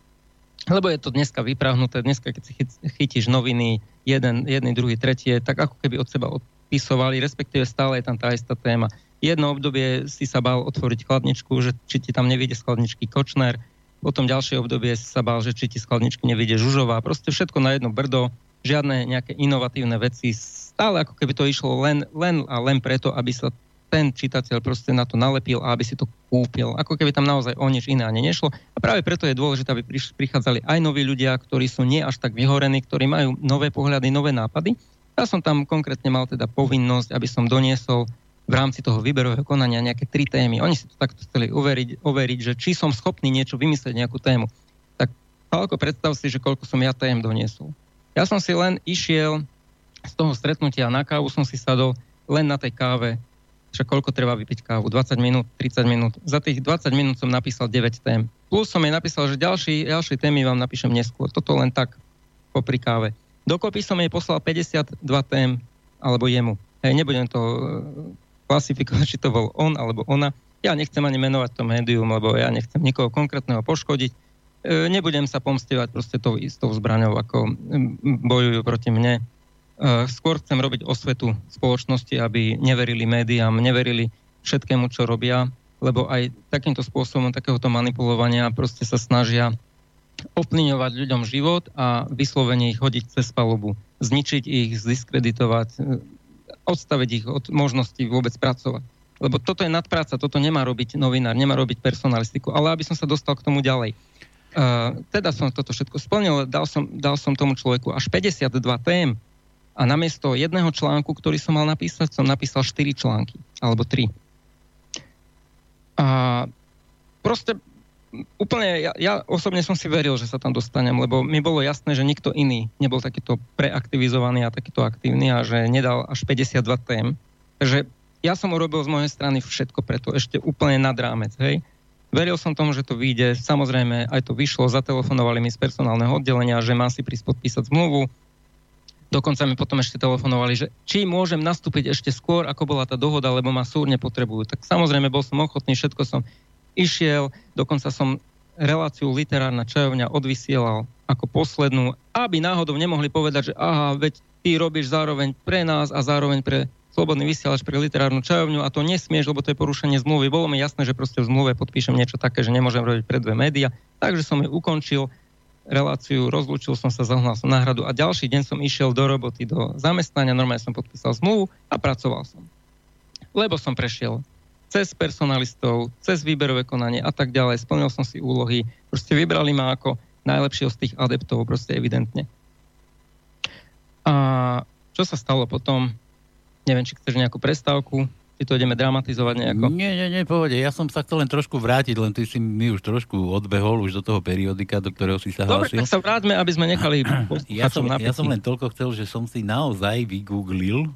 Lebo je to dneska vyprahnuté, dneska keď si chytíš noviny, jeden, jedný, druhý, tretie, tak ako keby od seba odpisovali, respektíve stále je tam tá istá téma. Jedno obdobie si sa bál otvoriť chladničku, že či ti tam nevíde z chladničky Kočner, potom ďalšie obdobie sa bál, že či ti z chladničky nevíde Žužová, proste všetko na jedno brdo, žiadne nejaké inovatívne veci, stále ako keby to išlo len, len a len preto, aby sa ten čitateľ proste na to nalepil a aby si to kúpil. Ako keby tam naozaj o nič iné ani nešlo. A práve preto je dôležité, aby prichádzali aj noví ľudia, ktorí sú nie až tak vyhorení, ktorí majú nové pohľady, nové nápady. Ja som tam konkrétne mal teda povinnosť, aby som doniesol v rámci toho výberového konania nejaké tri témy. Oni si to takto chceli overiť, overiť že či som schopný niečo vymyslieť, nejakú tému. Tak Pálko, predstav si, že koľko som ja tém doniesol. Ja som si len išiel z toho stretnutia na kávu, som si sadol len na tej káve však koľko treba vypiť kávu? 20 minút, 30 minút. Za tých 20 minút som napísal 9 tém. Plus som jej napísal, že ďalší, ďalšie témy vám napíšem neskôr. Toto len tak popri káve. Dokopy som jej poslal 52 tém, alebo jemu. Hej, nebudem to klasifikovať, či to bol on alebo ona. Ja nechcem ani menovať to médium, lebo ja nechcem nikoho konkrétneho poškodiť. E, nebudem sa pomstievať proste tou istou zbraňou, ako bojujú proti mne Eh, skôr chcem robiť osvetu spoločnosti, aby neverili médiám, neverili všetkému, čo robia, lebo aj takýmto spôsobom takéhoto manipulovania proste sa snažia ovplyvňovať ľuďom život a vyslovene ich hodiť cez palubu, zničiť ich, zdiskreditovať, eh, odstaviť ich od možnosti vôbec pracovať. Lebo toto je nadpráca, toto nemá robiť novinár, nemá robiť personalistiku. Ale aby som sa dostal k tomu ďalej. Uh, teda som toto všetko splnil, dal som, dal som tomu človeku až 52 tém, a namiesto jedného článku, ktorý som mal napísať, som napísal 4 články, alebo 3. A proste úplne, ja, ja osobne som si veril, že sa tam dostanem, lebo mi bolo jasné, že nikto iný nebol takýto preaktivizovaný a takýto aktívny a že nedal až 52 tém. Takže ja som urobil z mojej strany všetko preto, ešte úplne nad rámec, hej. Veril som tomu, že to vyjde, samozrejme aj to vyšlo, zatelefonovali mi z personálneho oddelenia, že mám si prísť podpísať zmluvu, Dokonca mi potom ešte telefonovali, že či môžem nastúpiť ešte skôr, ako bola tá dohoda, lebo ma súrne potrebujú. Tak samozrejme bol som ochotný, všetko som išiel, dokonca som reláciu literárna čajovňa odvysielal ako poslednú, aby náhodou nemohli povedať, že aha, veď ty robíš zároveň pre nás a zároveň pre slobodný vysielač pre literárnu čajovňu a to nesmieš, lebo to je porušenie zmluvy. Bolo mi jasné, že proste v zmluve podpíšem niečo také, že nemôžem robiť pre dve média, takže som ju ukončil reláciu, rozlúčil som sa, zahnal som náhradu a ďalší deň som išiel do roboty, do zamestnania, normálne som podpísal zmluvu a pracoval som. Lebo som prešiel cez personalistov, cez výberové konanie a tak ďalej, splnil som si úlohy, proste vybrali ma ako najlepšieho z tých adeptov, proste evidentne. A čo sa stalo potom? Neviem, či chceš nejakú prestávku či to ideme dramatizovať nejako? Nie, nie, nie, pohode. Ja som sa chcel len trošku vrátiť, len ty si mi už trošku odbehol už do toho periodika, do ktorého si sa Dobre, hlásil. tak sa vráťme, aby sme nechali ja som, ja som len toľko chcel, že som si naozaj vygooglil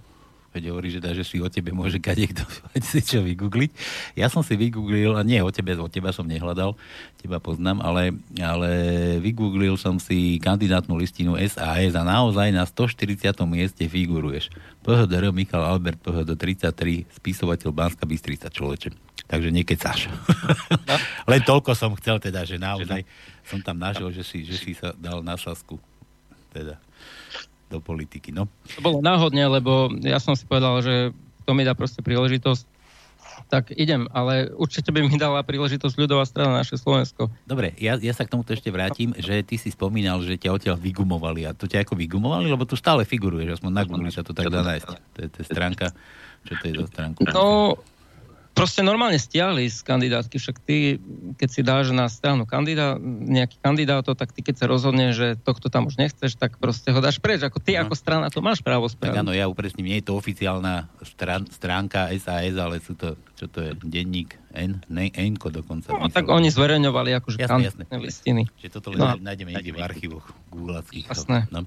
Veď hovorí, že, dá, že si o tebe môže kadekto si čo vygoogliť. Ja som si vygooglil, a nie o tebe, o teba som nehľadal, teba poznám, ale, ale vygooglil som si kandidátnu listinu SAS a naozaj na 140. mieste figuruješ. PHDR Michal Albert PHD 33, spisovateľ Banska Bystrica človeče. Takže nekecaš. No. Len toľko som chcel teda, že naozaj som tam našiel, že si, že si sa dal na sasku. Teda do politiky. No. To bolo náhodne, lebo ja som si povedal, že to mi dá proste príležitosť Tak idem, ale určite by mi dala príležitosť ľudová strana naše Slovensko. Dobre, ja, ja sa k tomuto ešte vrátim, že ty si spomínal, že ťa odtiaľ vygumovali. A to ťa ako vygumovali? Lebo tu stále figuruješ, aspoň na Google sa to tak dá nájsť. To je, to je stránka. Čo to je za stránku? No, proste normálne stiahli z kandidátky, však ty, keď si dáš na stranu kandidát, nejaký kandidátov, tak ty keď sa rozhodne, že tohto tam už nechceš, tak proste ho dáš preč. Ako ty no. ako strana to máš právo spraviť. Tak áno, ja upresním, nie je to oficiálna strán, stránka SAS, ale sú to, čo to je, denník N, ne, N-ko dokonca. No, tak oni zverejňovali akože jasné, jasné. listiny. Čiže toto no. nájdeme niekde v archívoch gulackých. Jasné. No.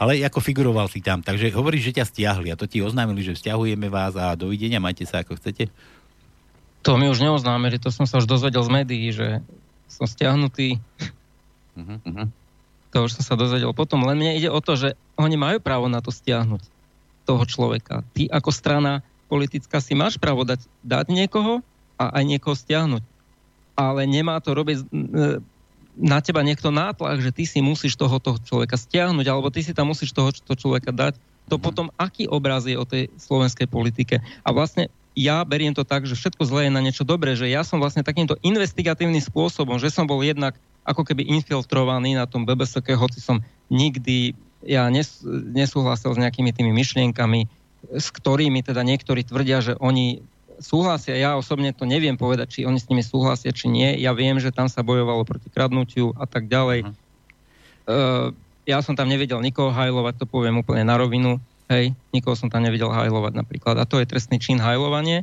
Ale ako figuroval si tam, takže hovoríš, že ťa stiahli a to ti oznámili, že vzťahujeme vás a dovidenia, majte sa ako chcete? To mi už neoznámili, to som sa už dozvedel z médií, že som stiahnutý. Uh-huh. To už som sa dozvedel potom, len mne ide o to, že oni majú právo na to stiahnuť toho človeka. Ty ako strana politická si máš právo dať, dať niekoho a aj niekoho stiahnuť. Ale nemá to robiť e, na teba niekto nátlak, že ty si musíš toho, toho človeka stiahnuť, alebo ty si tam musíš toho, toho človeka dať. To mhm. potom, aký obraz je o tej slovenskej politike. A vlastne ja beriem to tak, že všetko zlé je na niečo dobré, že ja som vlastne takýmto investigatívnym spôsobom, že som bol jednak ako keby infiltrovaný na tom BBSK, hoci som nikdy ja nes, nesúhlasil s nejakými tými myšlienkami, s ktorými teda niektorí tvrdia, že oni súhlasia. Ja osobne to neviem povedať, či oni s nimi súhlasia, či nie. Ja viem, že tam sa bojovalo proti kradnutiu a tak ďalej. Uh, ja som tam nevedel nikoho hajlovať, to poviem úplne na rovinu. Hej, nikoho som tam nevidel hajlovať napríklad. A to je trestný čin hajlovanie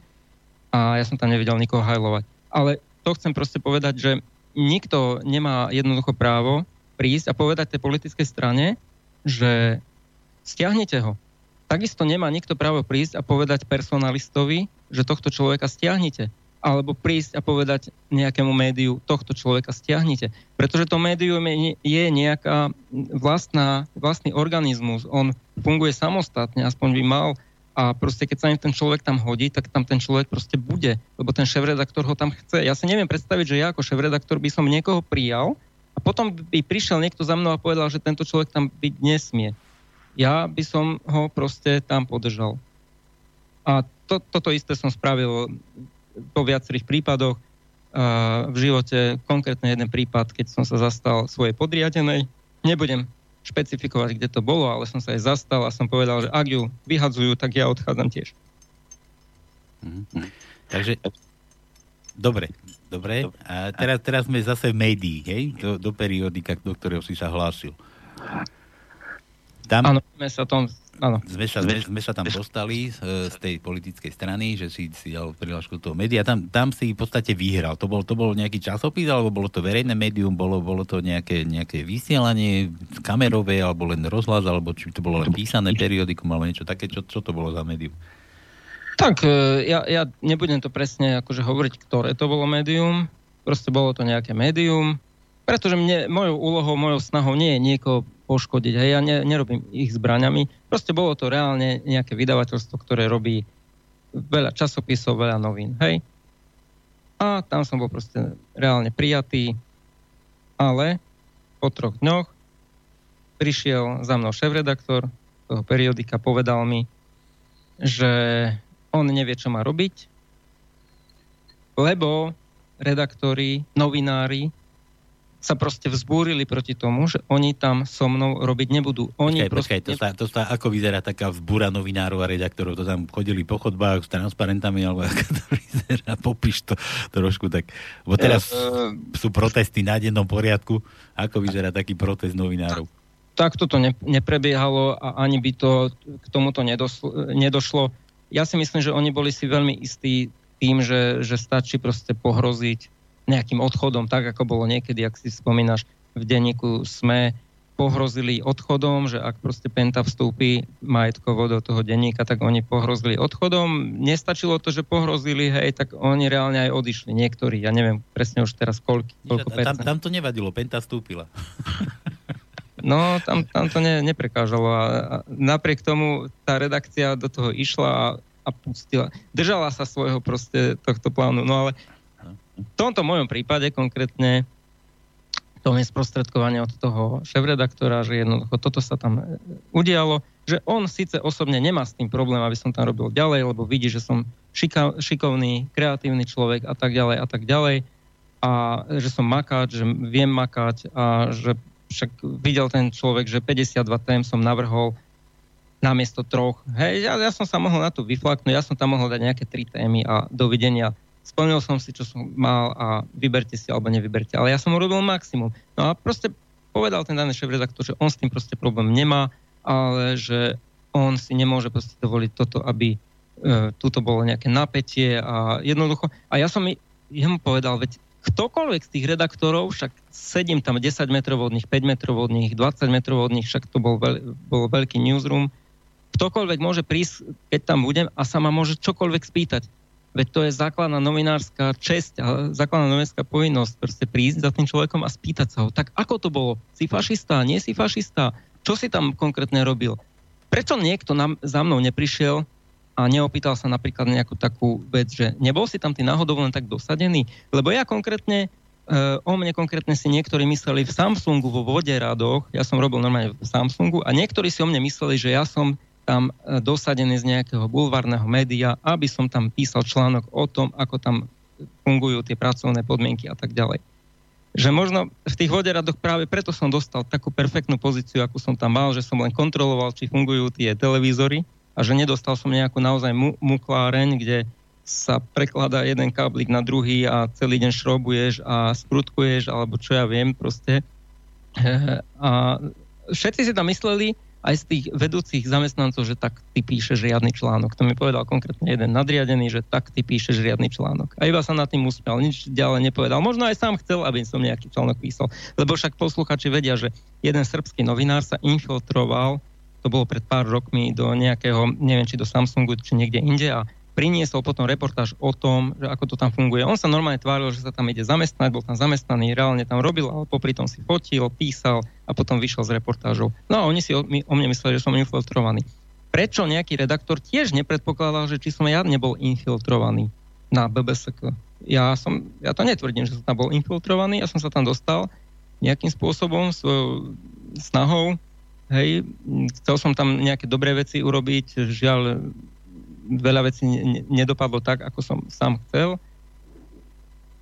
a ja som tam nevidel nikoho hajlovať. Ale to chcem proste povedať, že nikto nemá jednoducho právo prísť a povedať tej politickej strane, že stiahnete ho. Takisto nemá nikto právo prísť a povedať personalistovi, že tohto človeka stiahnite alebo prísť a povedať nejakému médiu, tohto človeka stiahnite. Pretože to médium je nejaká vlastná, vlastný organizmus. On funguje samostatne, aspoň by mal. A proste keď sa ten človek tam hodí, tak tam ten človek proste bude. Lebo ten šéf-redaktor ho tam chce. Ja si neviem predstaviť, že ja ako šéf-redaktor by som niekoho prijal a potom by prišiel niekto za mnou a povedal, že tento človek tam byť nesmie. Ja by som ho proste tam podržal. A to, toto isté som spravil po viacerých prípadoch. V živote konkrétne jeden prípad, keď som sa zastal svojej podriadenej. Nebudem špecifikovať, kde to bolo, ale som sa aj zastal a som povedal, že ak ju vyhadzujú, tak ja odchádzam tiež. Mm-hmm. Takže, dobre, dobre. A teraz, teraz sme zase v médii, hej? Do, do periodika, do ktorého si sa hlásil. Tam... Áno, sme sa tom Áno. Sme sa, sme, sme sa tam dostali z, z tej politickej strany, že si, si dal prihlášku toho média. Tam, tam si v podstate vyhral. To bol, to bol nejaký časopis, alebo bolo to verejné médium, bolo, bolo to nejaké, nejaké vysielanie kamerové, alebo len rozhlas, alebo či to bolo len písané periodikum, alebo niečo také. Čo, čo to bolo za médium? Tak, e, ja, ja nebudem to presne akože hovoriť, ktoré to bolo médium. Proste bolo to nejaké médium. Pretože mne, mojou úlohou, mojou snahou nie je niekoho poškodiť. Hej, ja ne, nerobím ich zbraňami. Proste bolo to reálne nejaké vydavateľstvo, ktoré robí veľa časopisov, veľa novín. Hej. A tam som bol proste reálne prijatý, ale po troch dňoch prišiel za mnou šéf-redaktor toho periodika, povedal mi, že on nevie, čo má robiť, lebo redaktori, novinári sa proste vzbúrili proti tomu, že oni tam so mnou robiť nebudú. Oni počkaj, proste... počkaj, to sa, to sa, ako vyzerá taká vzbúra novinárov a redaktorov? To tam chodili po chodbách s transparentami, alebo ako to vyzerá? Popíš to trošku tak. Bo teraz uh, sú protesty na dennom poriadku. Ako vyzerá taký protest novinárov? Tak toto ne, neprebiehalo a ani by to k tomuto nedoslo, nedošlo. Ja si myslím, že oni boli si veľmi istí tým, že, že stačí proste pohroziť nejakým odchodom, tak ako bolo niekedy, ak si spomínaš, v denníku sme pohrozili odchodom, že ak proste Penta vstúpi majetkovo do toho denníka, tak oni pohrozili odchodom. Nestačilo to, že pohrozili, hej, tak oni reálne aj odišli. Niektorí, ja neviem presne už teraz koľko, koľko tam, tam to nevadilo, Penta vstúpila. No, tam, tam to ne, neprekážalo a, napriek tomu tá redakcia do toho išla a, a pustila. Držala sa svojho proste tohto plánu, no ale v tomto mojom prípade konkrétne to je sprostredkovanie od toho šéf-redaktora, že jednoducho toto sa tam udialo, že on síce osobne nemá s tým problém, aby som tam robil ďalej, lebo vidí, že som šika, šikovný, kreatívny človek a tak ďalej a tak ďalej a že som makáč, že viem makať a že však videl ten človek, že 52 tém som navrhol namiesto troch. Hej, ja, ja som sa mohol na to vyflaknúť, ja som tam mohol dať nejaké tri témy a dovidenia. Splnil som si, čo som mal a vyberte si alebo nevyberte. Ale ja som urobil maximum. No a proste povedal ten daný šéf-redaktor, že on s tým proste problém nemá, ale že on si nemôže proste dovoliť toto, aby e, tuto bolo nejaké napätie a jednoducho. A ja som jemu povedal, veď ktokoľvek z tých redaktorov, však sedím tam 10 metrov od nich, 5 metrov od nich, 20 metrov od nich, však to bol, veľ, bol veľký newsroom, ktokoľvek môže prísť, keď tam budem a sa ma môže čokoľvek spýtať. Veď to je základná novinárska česť a základná novinárska povinnosť proste prísť za tým človekom a spýtať sa ho. Tak ako to bolo? Si fašista? Nie si fašista? Čo si tam konkrétne robil? Prečo niekto nám, za mnou neprišiel a neopýtal sa napríklad nejakú takú vec, že nebol si tam ty náhodou len tak dosadený? Lebo ja konkrétne, uh, o mne konkrétne si niektorí mysleli v Samsungu vo vode radoch, ja som robil normálne v Samsungu a niektorí si o mne mysleli, že ja som tam e, dosadený z nejakého bulvárneho média, aby som tam písal článok o tom, ako tam fungujú tie pracovné podmienky a tak ďalej. Že možno v tých voderadoch práve preto som dostal takú perfektnú pozíciu, akú som tam mal, že som len kontroloval, či fungujú tie televízory a že nedostal som nejakú naozaj mu- mukláreň, kde sa prekladá jeden káblik na druhý a celý deň šrobuješ a sprutkuješ, alebo čo ja viem proste. A všetci si tam mysleli, aj z tých vedúcich zamestnancov, že tak ty píšeš riadny článok. To mi povedal konkrétne jeden nadriadený, že tak ty píšeš riadny článok. A iba sa nad tým usmial, nič ďalej nepovedal. Možno aj sám chcel, aby som nejaký článok písal. Lebo však posluchači vedia, že jeden srbský novinár sa infiltroval, to bolo pred pár rokmi, do nejakého, neviem, či do Samsungu, či niekde inde a priniesol potom reportáž o tom, že ako to tam funguje. On sa normálne tváril, že sa tam ide zamestnať, bol tam zamestnaný, reálne tam robil, ale popri tom si fotil, písal a potom vyšiel s reportážou. No a oni si o, mne mysleli, že som infiltrovaný. Prečo nejaký redaktor tiež nepredpokladal, že či som ja nebol infiltrovaný na BBSK? Ja, som, ja to netvrdím, že som tam bol infiltrovaný, ja som sa tam dostal nejakým spôsobom, svojou snahou, hej, chcel som tam nejaké dobré veci urobiť, žiaľ, veľa vecí nedopadlo tak, ako som sám chcel.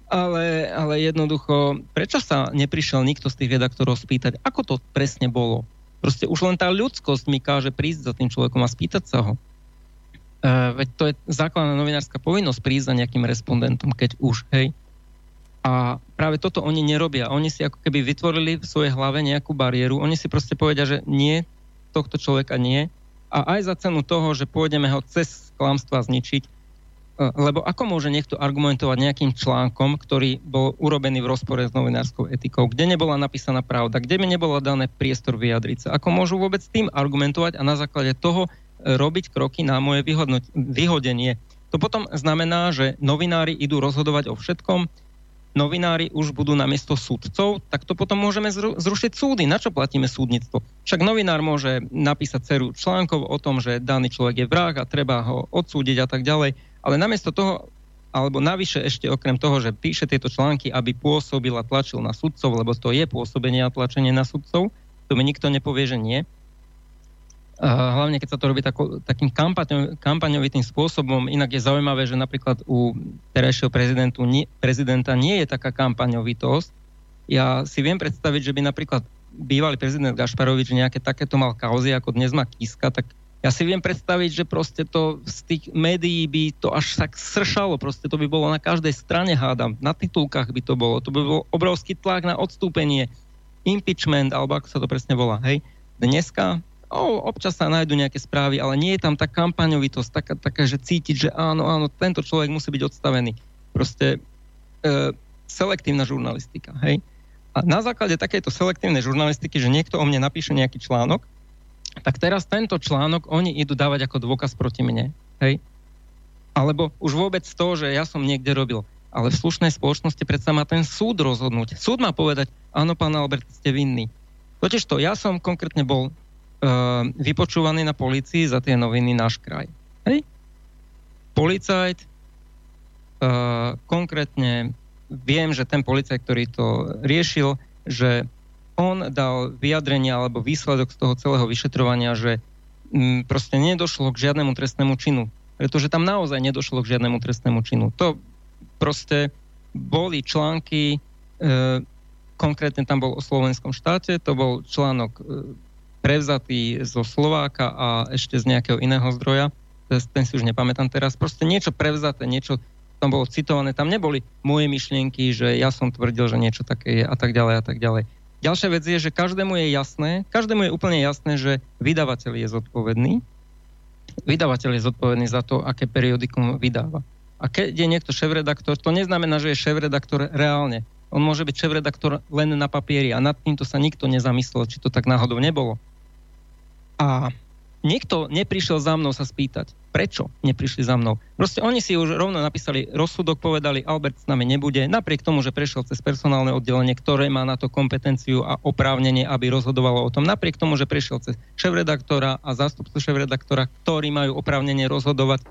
Ale, ale jednoducho, prečo sa neprišiel nikto z tých redaktorov spýtať, ako to presne bolo? Proste už len tá ľudskosť mi káže prísť za tým človekom a spýtať sa ho. E, veď to je základná novinárska povinnosť prísť za nejakým respondentom, keď už, hej. A práve toto oni nerobia. Oni si ako keby vytvorili v svojej hlave nejakú bariéru. Oni si proste povedia, že nie, tohto človeka nie. A aj za cenu toho, že pôjdeme ho cez klamstva zničiť. E, lebo ako môže niekto argumentovať nejakým článkom, ktorý bol urobený v rozpore s novinárskou etikou, kde nebola napísaná pravda, kde mi nebola dané priestor vyjadriť sa? Ako môžu vôbec tým argumentovať a na základe toho e, robiť kroky na moje vyhodenie? To potom znamená, že novinári idú rozhodovať o všetkom, novinári už budú na miesto súdcov, tak to potom môžeme zrušiť súdy. Na čo platíme súdnictvo? Však novinár môže napísať ceru článkov o tom, že daný človek je vrah a treba ho odsúdiť a tak ďalej, ale namiesto toho, alebo navyše ešte okrem toho, že píše tieto články, aby pôsobil a tlačil na sudcov, lebo to je pôsobenie a tlačenie na sudcov, to mi nikto nepovie, že nie, hlavne keď sa to robí tako, takým kampaňo, kampaňovitým spôsobom. Inak je zaujímavé, že napríklad u terajšieho prezidentu, nie, prezidenta nie je taká kampaňovitosť. Ja si viem predstaviť, že by napríklad bývalý prezident Gašparovič nejaké takéto mal kauzy, ako dnes má Kiska, tak ja si viem predstaviť, že proste to z tých médií by to až tak sršalo, proste to by bolo na každej strane, hádam, na titulkách by to bolo, to by bol obrovský tlak na odstúpenie, impeachment, alebo ako sa to presne volá, hej. Dneska O, občas sa nájdú nejaké správy, ale nie je tam tá kampaňovitosť, taká, taká, že cítiť, že áno, áno, tento človek musí byť odstavený. Proste e, selektívna žurnalistika, hej. A na základe takejto selektívnej žurnalistiky, že niekto o mne napíše nejaký článok, tak teraz tento článok oni idú dávať ako dôkaz proti mne, hej. Alebo už vôbec to, že ja som niekde robil. Ale v slušnej spoločnosti predsa má ten súd rozhodnúť. Súd má povedať, áno, pán Albert, ste vinný. Totiž to, ja som konkrétne bol vypočúvaný na policii za tie noviny Náš kraj. Hej? Policajt, uh, konkrétne viem, že ten policajt, ktorý to riešil, že on dal vyjadrenie alebo výsledok z toho celého vyšetrovania, že m, proste nedošlo k žiadnemu trestnému činu. pretože tam naozaj nedošlo k žiadnemu trestnému činu. To proste boli články, e, konkrétne tam bol o slovenskom štáte, to bol článok e, prevzatý zo Slováka a ešte z nejakého iného zdroja, ten si už nepamätám teraz, proste niečo prevzaté, niečo tam bolo citované, tam neboli moje myšlienky, že ja som tvrdil, že niečo také je a tak ďalej a tak ďalej. Ďalšia vec je, že každému je jasné, každému je úplne jasné, že vydavateľ je zodpovedný. Vydavateľ je zodpovedný za to, aké periodikum vydáva. A keď je niekto šéf-redaktor, to neznamená, že je šéf-redaktor reálne. On môže byť šéf-redaktor len na papieri a nad týmto sa nikto nezamyslel, či to tak náhodou nebolo. A niekto neprišiel za mnou sa spýtať, prečo neprišli za mnou. Proste oni si už rovno napísali rozsudok, povedali, Albert s nami nebude, napriek tomu, že prešiel cez personálne oddelenie, ktoré má na to kompetenciu a oprávnenie, aby rozhodovalo o tom, napriek tomu, že prešiel cez šéf-redaktora a zástupcu šéf-redaktora, ktorí majú oprávnenie rozhodovať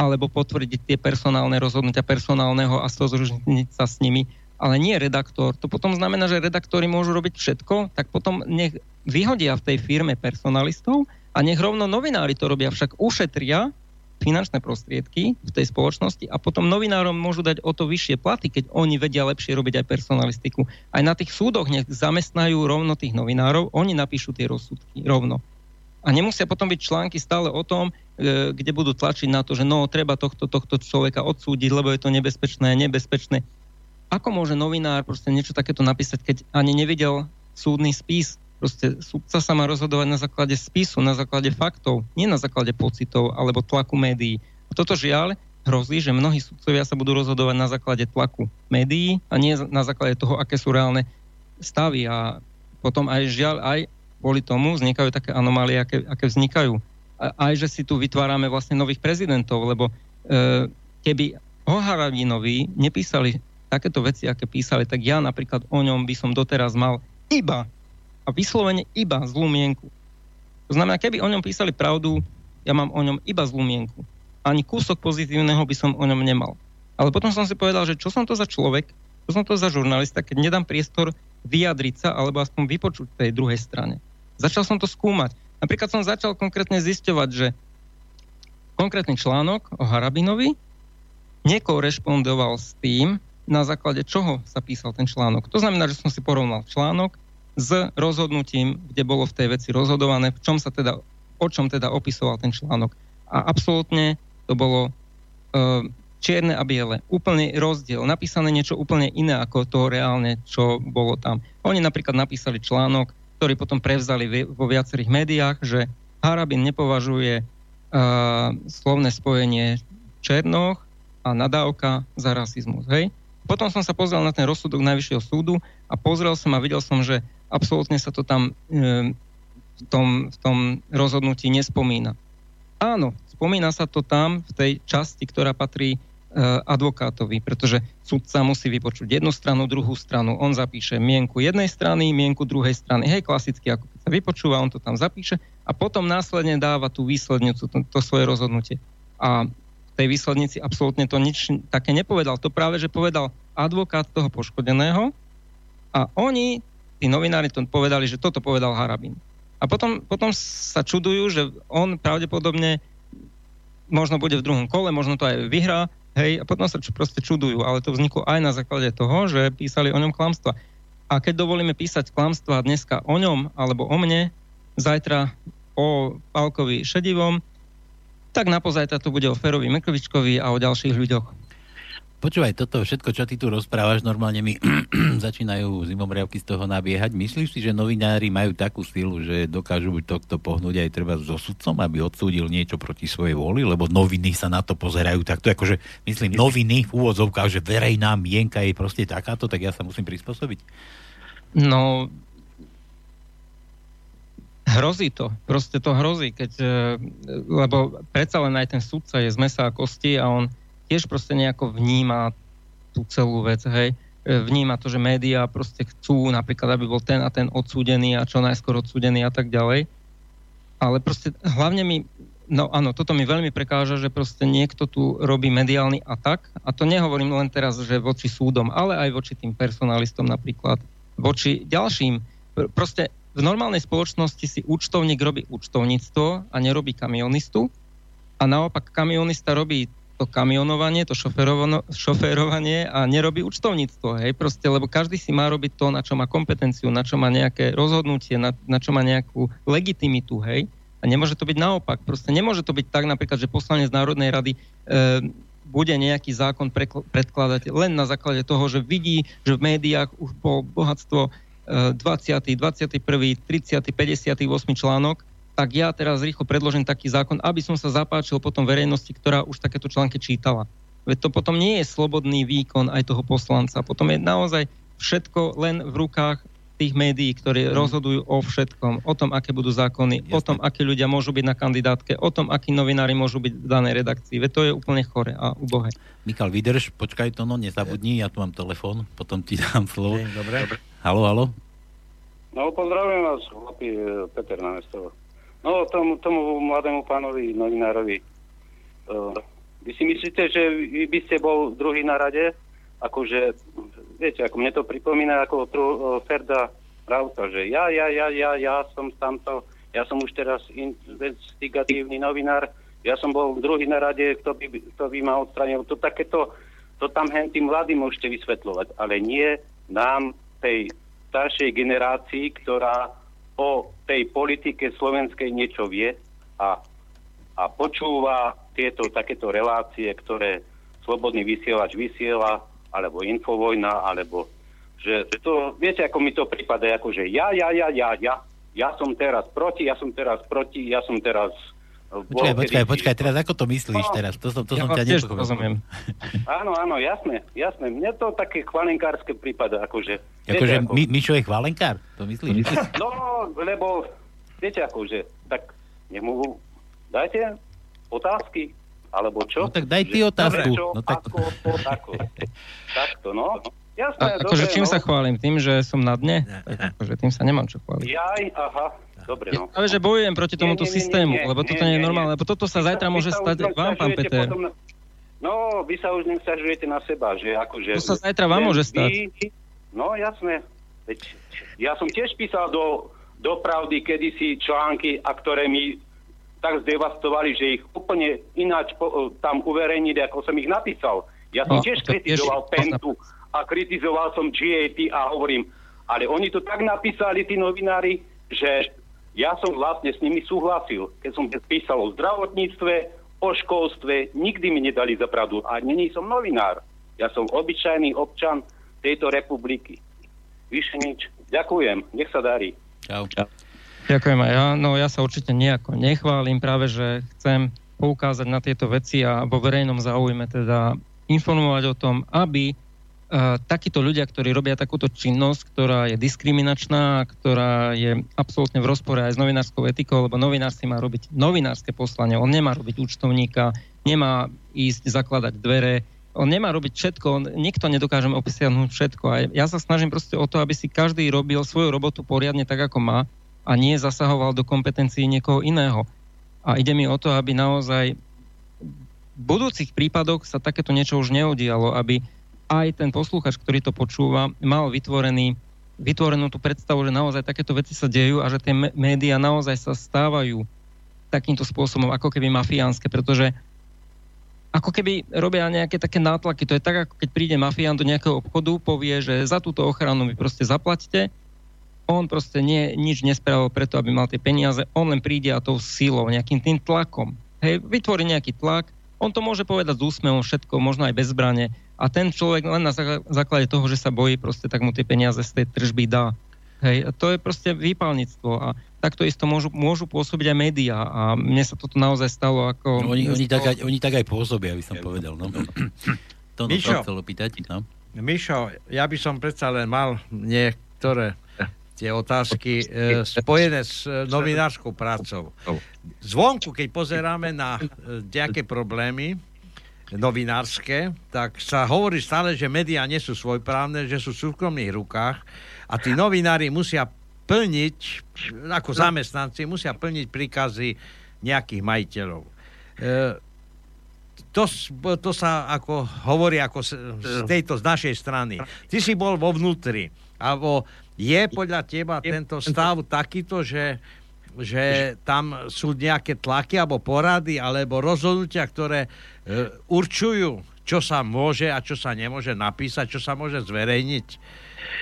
alebo potvrdiť tie personálne rozhodnutia personálneho a stozožniť sa s nimi, ale nie redaktor. To potom znamená, že redaktori môžu robiť všetko, tak potom nech vyhodia v tej firme personalistov a nech rovno novinári to robia, však ušetria finančné prostriedky v tej spoločnosti a potom novinárom môžu dať o to vyššie platy, keď oni vedia lepšie robiť aj personalistiku. Aj na tých súdoch nech zamestnajú rovno tých novinárov, oni napíšu tie rozsudky rovno. A nemusia potom byť články stále o tom, e, kde budú tlačiť na to, že no, treba tohto, tohto človeka odsúdiť, lebo je to nebezpečné, nebezpečné. Ako môže novinár proste niečo takéto napísať, keď ani nevidel súdny spis? Proste súdca sa má rozhodovať na základe spisu, na základe faktov, nie na základe pocitov alebo tlaku médií. A toto žiaľ hrozí, že mnohí sudcovia sa budú rozhodovať na základe tlaku médií a nie na základe toho, aké sú reálne stavy. A potom aj žiaľ, aj kvôli tomu vznikajú také anomálie, aké, aké vznikajú. A, aj, že si tu vytvárame vlastne nových prezidentov, lebo e, keby o nepísali takéto veci, aké písali, tak ja napríklad o ňom by som doteraz mal iba a vyslovene iba zlú mienku. To znamená, keby o ňom písali pravdu, ja mám o ňom iba zlú mienku. Ani kúsok pozitívneho by som o ňom nemal. Ale potom som si povedal, že čo som to za človek, čo som to za žurnalista, keď nedám priestor vyjadriť sa alebo aspoň vypočuť tej druhej strane. Začal som to skúmať. Napríklad som začal konkrétne zisťovať, že konkrétny článok o Harabinovi nekorešpondoval s tým, na základe čoho sa písal ten článok. To znamená, že som si porovnal článok s rozhodnutím, kde bolo v tej veci rozhodované, v čom sa teda, o čom teda opisoval ten článok. A absolútne to bolo uh, čierne a biele. Úplný rozdiel. Napísané niečo úplne iné ako to reálne, čo bolo tam. Oni napríklad napísali článok, ktorý potom prevzali vo viacerých médiách, že Harabin nepovažuje uh, slovné spojenie Černoch a nadávka za rasizmus. Hej? Potom som sa pozrel na ten rozsudok Najvyššieho súdu a pozrel som a videl som, že absolútne sa to tam e, v, tom, v tom rozhodnutí nespomína. Áno, spomína sa to tam v tej časti, ktorá patrí e, advokátovi, pretože sudca musí vypočuť jednu stranu, druhú stranu, on zapíše mienku jednej strany, mienku druhej strany. Hej, klasicky, ako sa vypočúva, on to tam zapíše a potom následne dáva tú výslednicu, to, to svoje rozhodnutie. A tej výslednici absolútne to nič také nepovedal. To práve, že povedal advokát toho poškodeného a oni tí novinári to povedali, že toto povedal Harabin. A potom, potom sa čudujú, že on pravdepodobne možno bude v druhom kole, možno to aj vyhrá, hej, a potom sa proste čudujú, ale to vzniklo aj na základe toho, že písali o ňom klamstva. A keď dovolíme písať klamstva dneska o ňom alebo o mne, zajtra o Pálkovi Šedivom, tak napozajtra to bude o Ferovi Mekrovičkovi a o ďalších ľuďoch. Počúvaj, toto všetko, čo ty tu rozprávaš, normálne mi začínajú zimomriavky z toho nabiehať. Myslíš si, že novinári majú takú silu, že dokážu tohto pohnúť aj treba so sudcom, aby odsúdil niečo proti svojej voli, lebo noviny sa na to pozerajú takto, akože myslím, noviny v úvodzovkách, že verejná mienka je proste takáto, tak ja sa musím prispôsobiť. No, hrozí to. Proste to hrozí, keď, e, lebo predsa len aj ten sudca je z mesa a kosti a on tiež proste nejako vníma tú celú vec, hej. E, vníma to, že médiá proste chcú napríklad, aby bol ten a ten odsúdený a čo najskôr odsúdený a tak ďalej. Ale proste hlavne mi, no áno, toto mi veľmi prekáža, že proste niekto tu robí mediálny atak a to nehovorím len teraz, že voči súdom, ale aj voči tým personalistom napríklad, voči ďalším. Proste v normálnej spoločnosti si účtovník robí účtovníctvo a nerobí kamionistu a naopak kamionista robí to kamionovanie, to šoférovanie a nerobí účtovníctvo, hej, proste, lebo každý si má robiť to, na čo má kompetenciu, na čo má nejaké rozhodnutie, na, na čo má nejakú legitimitu, hej. A nemôže to byť naopak. Proste nemôže to byť tak napríklad, že poslanec Národnej rady e, bude nejaký zákon predkladať len na základe toho, že vidí, že v médiách už po bohatstvo e, 20., 21., 30., 58. článok tak ja teraz rýchlo predložím taký zákon, aby som sa zapáčil potom verejnosti, ktorá už takéto články čítala. Veď to potom nie je slobodný výkon aj toho poslanca. Potom je naozaj všetko len v rukách tých médií, ktorí mm. rozhodujú o všetkom, o tom, aké budú zákony, Jasne. o tom, akí ľudia môžu byť na kandidátke, o tom, akí novinári môžu byť v danej redakcii. Veď to je úplne chore a ubohé. Mikal, vydrž, počkaj to, no, nezabudni, ja tu mám telefón, potom ti dám slovo. Dobre. Halo, halo. No, pozdravujem vás, chlapi, Peter na mesto. No, tomu, tomu mladému pánovi novinárovi. Uh, vy si myslíte, že vy by ste bol druhý na rade? Akože, viete, ako mne to pripomína ako tru, uh, Ferda Rauta, že ja, ja, ja, ja, ja som tamto, ja som už teraz investigatívny novinár, ja som bol druhý na rade, kto by, kto by ma odstranil. To takéto, to tam hen tým mladým môžete vysvetľovať, ale nie nám, tej staršej generácii, ktorá o tej politike slovenskej niečo vie a, a počúva tieto takéto relácie, ktoré slobodný vysielač vysiela, alebo infovojna, alebo že to, viete, ako mi to prípada, ako že ja, ja, ja, ja, ja, ja som teraz proti, ja som teraz proti, ja som teraz Počkaj, počkaj, počkaj, teraz ako to myslíš no, teraz? To som, to ja som ťa nepochopil. Áno, áno, jasné, jasné. Mne to také chvalenkárske prípada, akože... Akože ako... My, Mišo je chvalenkár? To myslíš? No, lebo, viete, akože, tak nemu dajte otázky, alebo čo? No tak daj ty otázku. Dobre, čo, no, tak... ako, ako, ako. Takto, no. Jasné, A, akože čím no. sa chválim? Tým, že som na dne? Tak, akože tým sa nemám čo chváliť. Jaj, aha, Dobre, no. Ale že bojujem proti tomuto nie, nie, systému, nie, nie, lebo toto nie, nie je normálne, lebo toto sa zajtra môže stať vám, pán Peter. Potom, no, vy sa už nevzťažujete na seba, že akože... To sa zajtra vám môže stať. Vy, no, jasné. Ja som tiež písal do, do pravdy kedysi články, a ktoré mi tak zdevastovali, že ich úplne ináč po, tam uverejnili, ako som ich napísal. Ja som no, tiež kritizoval tiež... Pentu a kritizoval som GAT a hovorím, ale oni to tak napísali, tí novinári, že ja som vlastne s nimi súhlasil. Keď som písal o zdravotníctve, o školstve, nikdy mi nedali za pravdu. A není som novinár. Ja som obyčajný občan tejto republiky. Vyše nič. Ďakujem. Nech sa darí. Čau. Čau. Ďakujem aj ja. No ja sa určite nejako nechválim, práve že chcem poukázať na tieto veci a vo verejnom záujme teda informovať o tom, aby takíto ľudia, ktorí robia takúto činnosť, ktorá je diskriminačná, ktorá je absolútne v rozpore aj s novinárskou etikou, lebo novinár si má robiť novinárske poslanie, on nemá robiť účtovníka, nemá ísť zakladať dvere, on nemá robiť všetko, on, nikto nedokáže obsiahnuť všetko. A ja sa snažím proste o to, aby si každý robil svoju robotu poriadne tak, ako má a nie zasahoval do kompetencií niekoho iného. A ide mi o to, aby naozaj v budúcich prípadoch sa takéto niečo už neudialo, aby aj ten posluchač, ktorý to počúva, mal vytvorený, vytvorenú tú predstavu, že naozaj takéto veci sa dejú a že tie médiá naozaj sa stávajú takýmto spôsobom, ako keby mafiánske, pretože ako keby robia nejaké také nátlaky. To je tak, ako keď príde mafián do nejakého obchodu, povie, že za túto ochranu mi proste zaplatíte, on proste nie, nič nespravil preto, aby mal tie peniaze, on len príde a tou silou, nejakým tým tlakom. Hej, vytvorí nejaký tlak, on to môže povedať s úsmevom všetko, možno aj bez zbrane, a ten človek len na základe toho, že sa bojí, proste tak mu tie peniaze z tej tržby dá. Hej, to je proste výpalníctvo a takto isto môžu, môžu pôsobiť aj médiá a mne sa toto naozaj stalo ako... No, oni, oni, tak aj, oni tak aj pôsobia, by som povedal. No. to Mišo, chcel opýtať. No. Mišo, ja by som predsa len mal niektoré tie otázky e, spojené s e, novinárskou prácou. Zvonku, keď pozeráme na e, nejaké problémy, novinárske, tak sa hovorí stále, že médiá nie sú svojprávne, že sú v súkromných rukách a tí novinári musia plniť, ako zamestnanci, musia plniť príkazy nejakých majiteľov. E, to, to sa ako hovorí ako z, z tejto, z našej strany. Ty si bol vo vnútri. Alebo je podľa teba tento stav takýto, že že tam sú nejaké tlaky alebo porady alebo rozhodnutia, ktoré e, určujú, čo sa môže a čo sa nemôže napísať, čo sa môže zverejniť.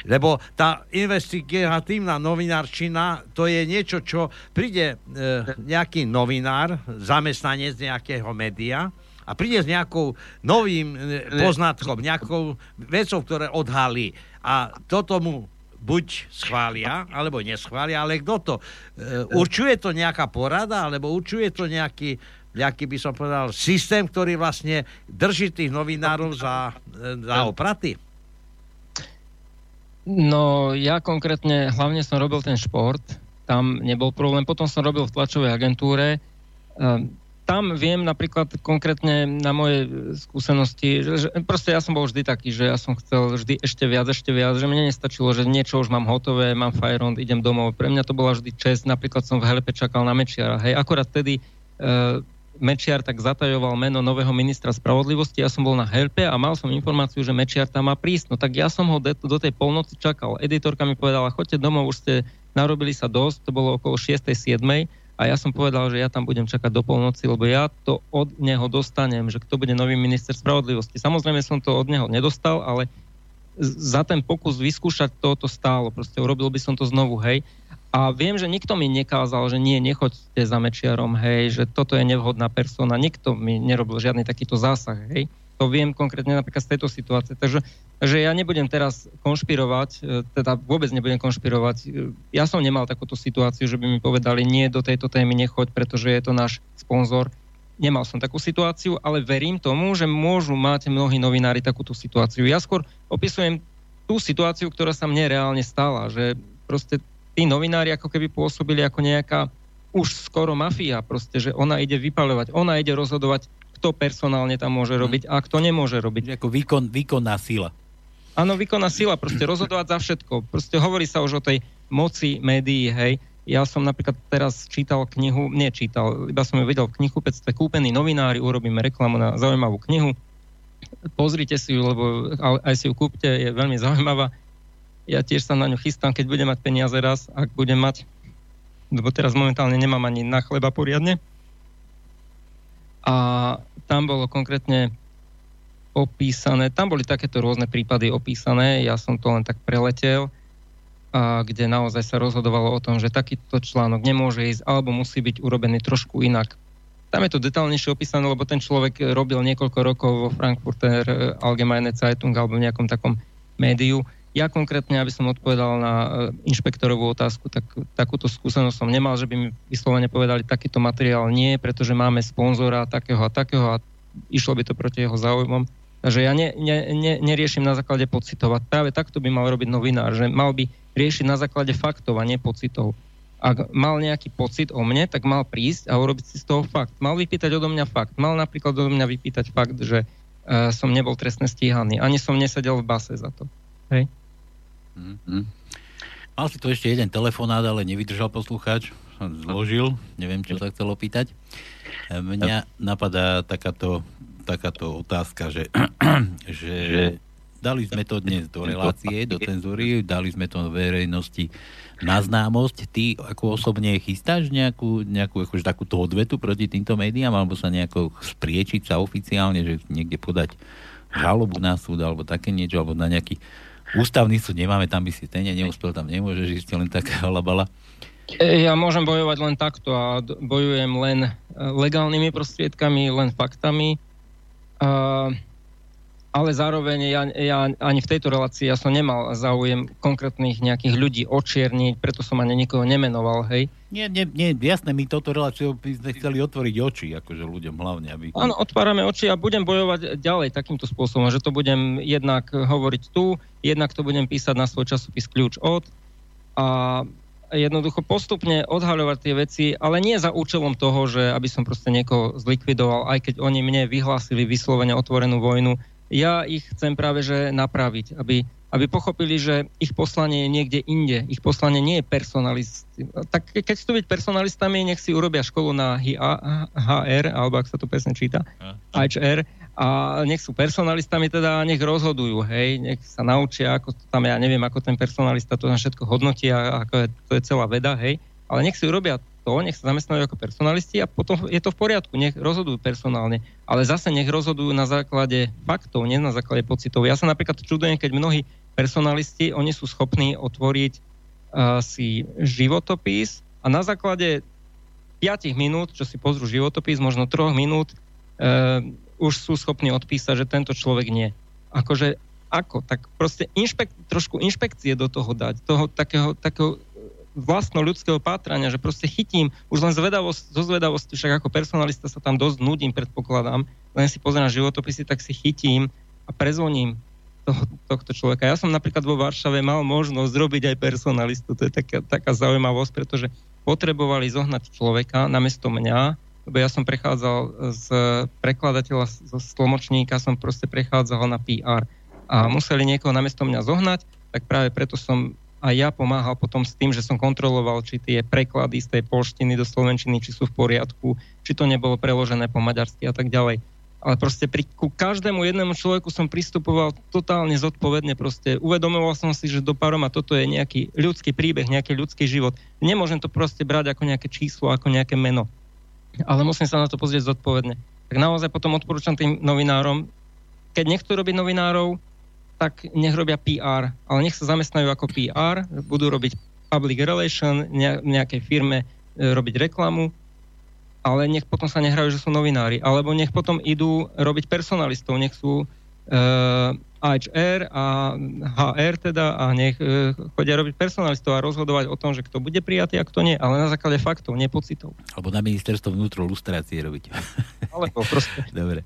Lebo tá investigatívna novinárčina to je niečo, čo príde e, nejaký novinár, zamestnanec nejakého média a príde s nejakou novým e, poznatkom, nejakou vecou, ktoré odhalí. A toto mu buď schvália, alebo neschvália, ale kto to? E, určuje to nejaká porada, alebo určuje to nejaký, nejaký by som povedal, systém, ktorý vlastne drží tých novinárov za, e, za opraty? No, ja konkrétne, hlavne som robil ten šport, tam nebol problém. Potom som robil v tlačovej agentúre. Tam viem napríklad konkrétne na moje skúsenosti, že, že proste ja som bol vždy taký, že ja som chcel vždy ešte viac, ešte viac, že mne nestačilo, že niečo už mám hotové, mám Firond, idem domov. Pre mňa to bola vždy čest, napríklad som v Helepe čakal na Mečiara. Hej, akorát vtedy uh, Mečiar tak zatajoval meno nového ministra spravodlivosti, ja som bol na Helpe a mal som informáciu, že Mečiar tam má prísť. No tak ja som ho do tej polnoci čakal. Editorka mi povedala, choďte domov, už ste narobili sa dosť, to bolo okolo 6. 7 a ja som povedal, že ja tam budem čakať do polnoci, lebo ja to od neho dostanem, že kto bude nový minister spravodlivosti. Samozrejme som to od neho nedostal, ale za ten pokus vyskúšať to, to stálo. Proste urobil by som to znovu, hej. A viem, že nikto mi nekázal, že nie, nechoďte za Mečiarom, hej, že toto je nevhodná persona. Nikto mi nerobil žiadny takýto zásah, hej. To viem konkrétne napríklad z tejto situácie. Takže že ja nebudem teraz konšpirovať, e, teda vôbec nebudem konšpirovať. E, ja som nemal takúto situáciu, že by mi povedali, nie, do tejto témy nechoď, pretože je to náš sponzor. Nemal som takú situáciu, ale verím tomu, že môžu mať mnohí novinári takúto situáciu. Ja skôr opisujem tú situáciu, ktorá sa mne reálne stala, že proste tí novinári ako keby pôsobili ako nejaká už skoro mafia, proste, že ona ide vypaľovať, ona ide rozhodovať, kto personálne tam môže mhm. robiť a kto nemôže robiť. Ako výkon, výkonná sila. Áno, výkonná sila, proste rozhodovať za všetko. Proste hovorí sa už o tej moci médií, hej. Ja som napríklad teraz čítal knihu, nečítal, iba som ju videl v knihkupectve Kúpení novinári, urobíme reklamu na zaujímavú knihu. Pozrite si ju, lebo aj si ju kúpte, je veľmi zaujímavá. Ja tiež sa na ňu chystám, keď budem mať peniaze raz, ak budem mať, lebo teraz momentálne nemám ani na chleba poriadne. A tam bolo konkrétne opísané, tam boli takéto rôzne prípady opísané, ja som to len tak preletel, a kde naozaj sa rozhodovalo o tom, že takýto článok nemôže ísť alebo musí byť urobený trošku inak. Tam je to detálnejšie opísané, lebo ten človek robil niekoľko rokov vo Frankfurter Allgemeine Zeitung alebo v nejakom takom médiu. Ja konkrétne, aby som odpovedal na e, inšpektorovú otázku, tak takúto skúsenosť som nemal, že by mi vyslovene povedali, takýto materiál nie, pretože máme sponzora takého a takého a išlo by to proti jeho záujmom. Takže ja ne, ne, ne, neriešim na základe pocitov. A práve takto by mal robiť novinár, že mal by riešiť na základe faktov a nie pocitov. Ak mal nejaký pocit o mne, tak mal prísť a urobiť si z toho fakt. Mal vypýtať odo mňa fakt. Mal napríklad odo mňa vypýtať fakt, že uh, som nebol trestne stíhaný. Ani som nesedel v base za to. Hej? Mm-hmm. Mal si tu ešte jeden telefonát, ale nevydržal poslucháč. Zložil. Neviem, čo sa chcel opýtať. Mňa napadá takáto takáto otázka, že, že, dali sme to dnes do relácie, do cenzúry, dali sme to verejnosti na známosť. Ty ako osobne chystáš nejakú, nejakú akože takúto odvetu proti týmto médiám, alebo sa nejako spriečiť sa oficiálne, že niekde podať žalobu na súd, alebo také niečo, alebo na nejaký ústavný súd nemáme, tam by si ten neúspel, tam nemôžeš ísť len taká halabala. Ja môžem bojovať len takto a bojujem len eh, legálnymi prostriedkami, len faktami Uh, ale zároveň ja, ja ani v tejto relácii ja som nemal záujem konkrétnych nejakých ľudí očierniť, preto som ani nikoho nemenoval, hej. Nie, nie, nie, jasné, my toto reláciu by sme chceli otvoriť oči, akože ľuďom hlavne, aby... Áno, otvárame oči a budem bojovať ďalej takýmto spôsobom, že to budem jednak hovoriť tu, jednak to budem písať na svoj časopis Kľúč od a jednoducho postupne odhaľovať tie veci, ale nie za účelom toho, že aby som proste niekoho zlikvidoval, aj keď oni mne vyhlásili vyslovene otvorenú vojnu. Ja ich chcem práve že napraviť, aby, aby pochopili, že ich poslanie je niekde inde. Ich poslanie nie je personalist. Tak keď chcú byť personalistami, nech si urobia školu na HR, alebo ak sa to presne číta, HR, a nech sú personalistami, teda nech rozhodujú, hej, nech sa naučia, ako to tam, ja neviem, ako ten personalista to na všetko hodnotí a ako je, to je celá veda, hej, ale nech si urobia to to, nech sa zamestnajú ako personalisti a potom je to v poriadku, nech rozhodujú personálne. Ale zase nech rozhodujú na základe faktov, nie na základe pocitov. Ja sa napríklad čudujem, keď mnohí personalisti, oni sú schopní otvoriť uh, si životopis a na základe 5 minút, čo si pozrú životopis, možno 3 minút, uh, už sú schopní odpísať, že tento človek nie. Akože ako? Tak proste inšpek, trošku inšpekcie do toho dať, toho takého, takého vlastno ľudského pátrania, že proste chytím, už len zvedavosť, zo zvedavosti, však ako personalista sa tam dosť nudím, predpokladám, len si pozerám životopisy, tak si chytím a prezvoním toho, tohto človeka. Ja som napríklad vo Varšave mal možnosť zrobiť aj personalistu, to je taká, taká zaujímavosť, pretože potrebovali zohnať človeka namiesto mňa, lebo ja som prechádzal z prekladateľa, zo tlmočníka som proste prechádzal na PR a museli niekoho namiesto mňa zohnať, tak práve preto som a ja pomáhal potom s tým, že som kontroloval, či tie preklady z tej polštiny do slovenčiny, či sú v poriadku, či to nebolo preložené po maďarsky a tak ďalej. Ale proste pri, ku každému jednému človeku som pristupoval totálne zodpovedne. Proste uvedomoval som si, že do paroma toto je nejaký ľudský príbeh, nejaký ľudský život. Nemôžem to proste brať ako nejaké číslo, ako nejaké meno. Ale musím sa na to pozrieť zodpovedne. Tak naozaj potom odporúčam tým novinárom, keď nechcú robiť novinárov, tak nech robia PR, ale nech sa zamestnajú ako PR, budú robiť public relation, nejakej firme e, robiť reklamu, ale nech potom sa nehrajú, že sú novinári. Alebo nech potom idú robiť personalistov, nech sú uh, e, HR a HR teda a nech uh, chodia robiť personalistov a rozhodovať o tom, že kto bude prijatý a kto nie, ale na základe faktov, nie pocitov. Alebo na ministerstvo vnútro lustrácie robiť. Alebo proste. Dobre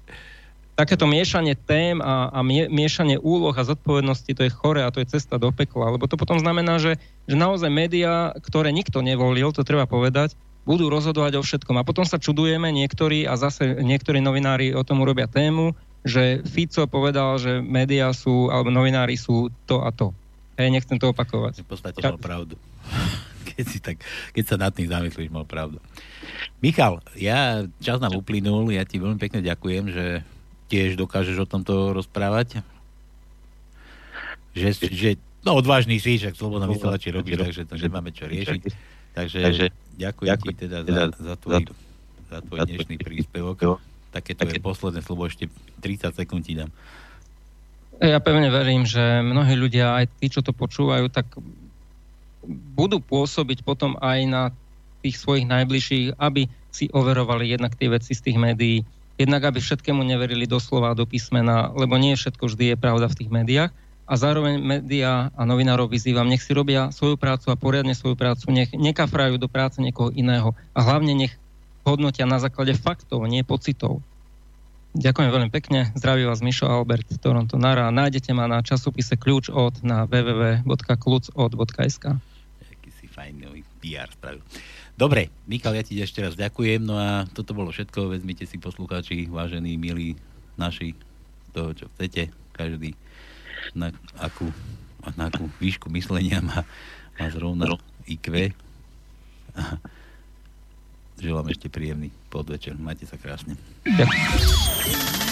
takéto miešanie tém a, a mie, miešanie úloh a zodpovednosti, to je chore a to je cesta do pekla, lebo to potom znamená, že, že naozaj médiá, ktoré nikto nevolil, to treba povedať, budú rozhodovať o všetkom. A potom sa čudujeme niektorí a zase niektorí novinári o tom urobia tému, že Fico povedal, že médiá sú, alebo novinári sú to a to. Hej, nechcem to opakovať. V podstate mal pravdu. Keď, si tak, keď sa nad tým zamyslíš, mal pravdu. Michal, ja, čas nám uplynul, ja ti veľmi pekne ďakujem, že tiež dokážeš o tomto rozprávať? Že, že no odvážny si, však slobodná vysielači robí, takže to nemáme čo riešiť. Takže, takže ďakujem, ďakujem ti teda za, za, tvoj, za tvoj dnešný príspevok. Také to je posledné slovo, ešte 30 sekúnd ti dám. Ja pevne verím, že mnohí ľudia, aj tí, čo to počúvajú, tak budú pôsobiť potom aj na tých svojich najbližších, aby si overovali jednak tie veci z tých médií, jednak aby všetkému neverili doslova do písmena, lebo nie všetko vždy je pravda v tých médiách. A zároveň médiá a novinárov vyzývam, nech si robia svoju prácu a poriadne svoju prácu, nech nekafrajú do práce niekoho iného a hlavne nech hodnotia na základe faktov, nie pocitov. Ďakujem veľmi pekne. Zdraví vás Mišo Albert, Toronto Nara. Nájdete ma na časopise Kľúč od na www.klucod.sk Aký si fajný PR spravil. Dobre, Michal, ja ti ešte raz ďakujem. No a toto bolo všetko. Vezmite si poslucháči, vážení, milí naši, toho, čo chcete. Každý na akú, na akú výšku myslenia má, má zrovna IQ. A želám ešte príjemný podvečer. Majte sa krásne. Ďakujem.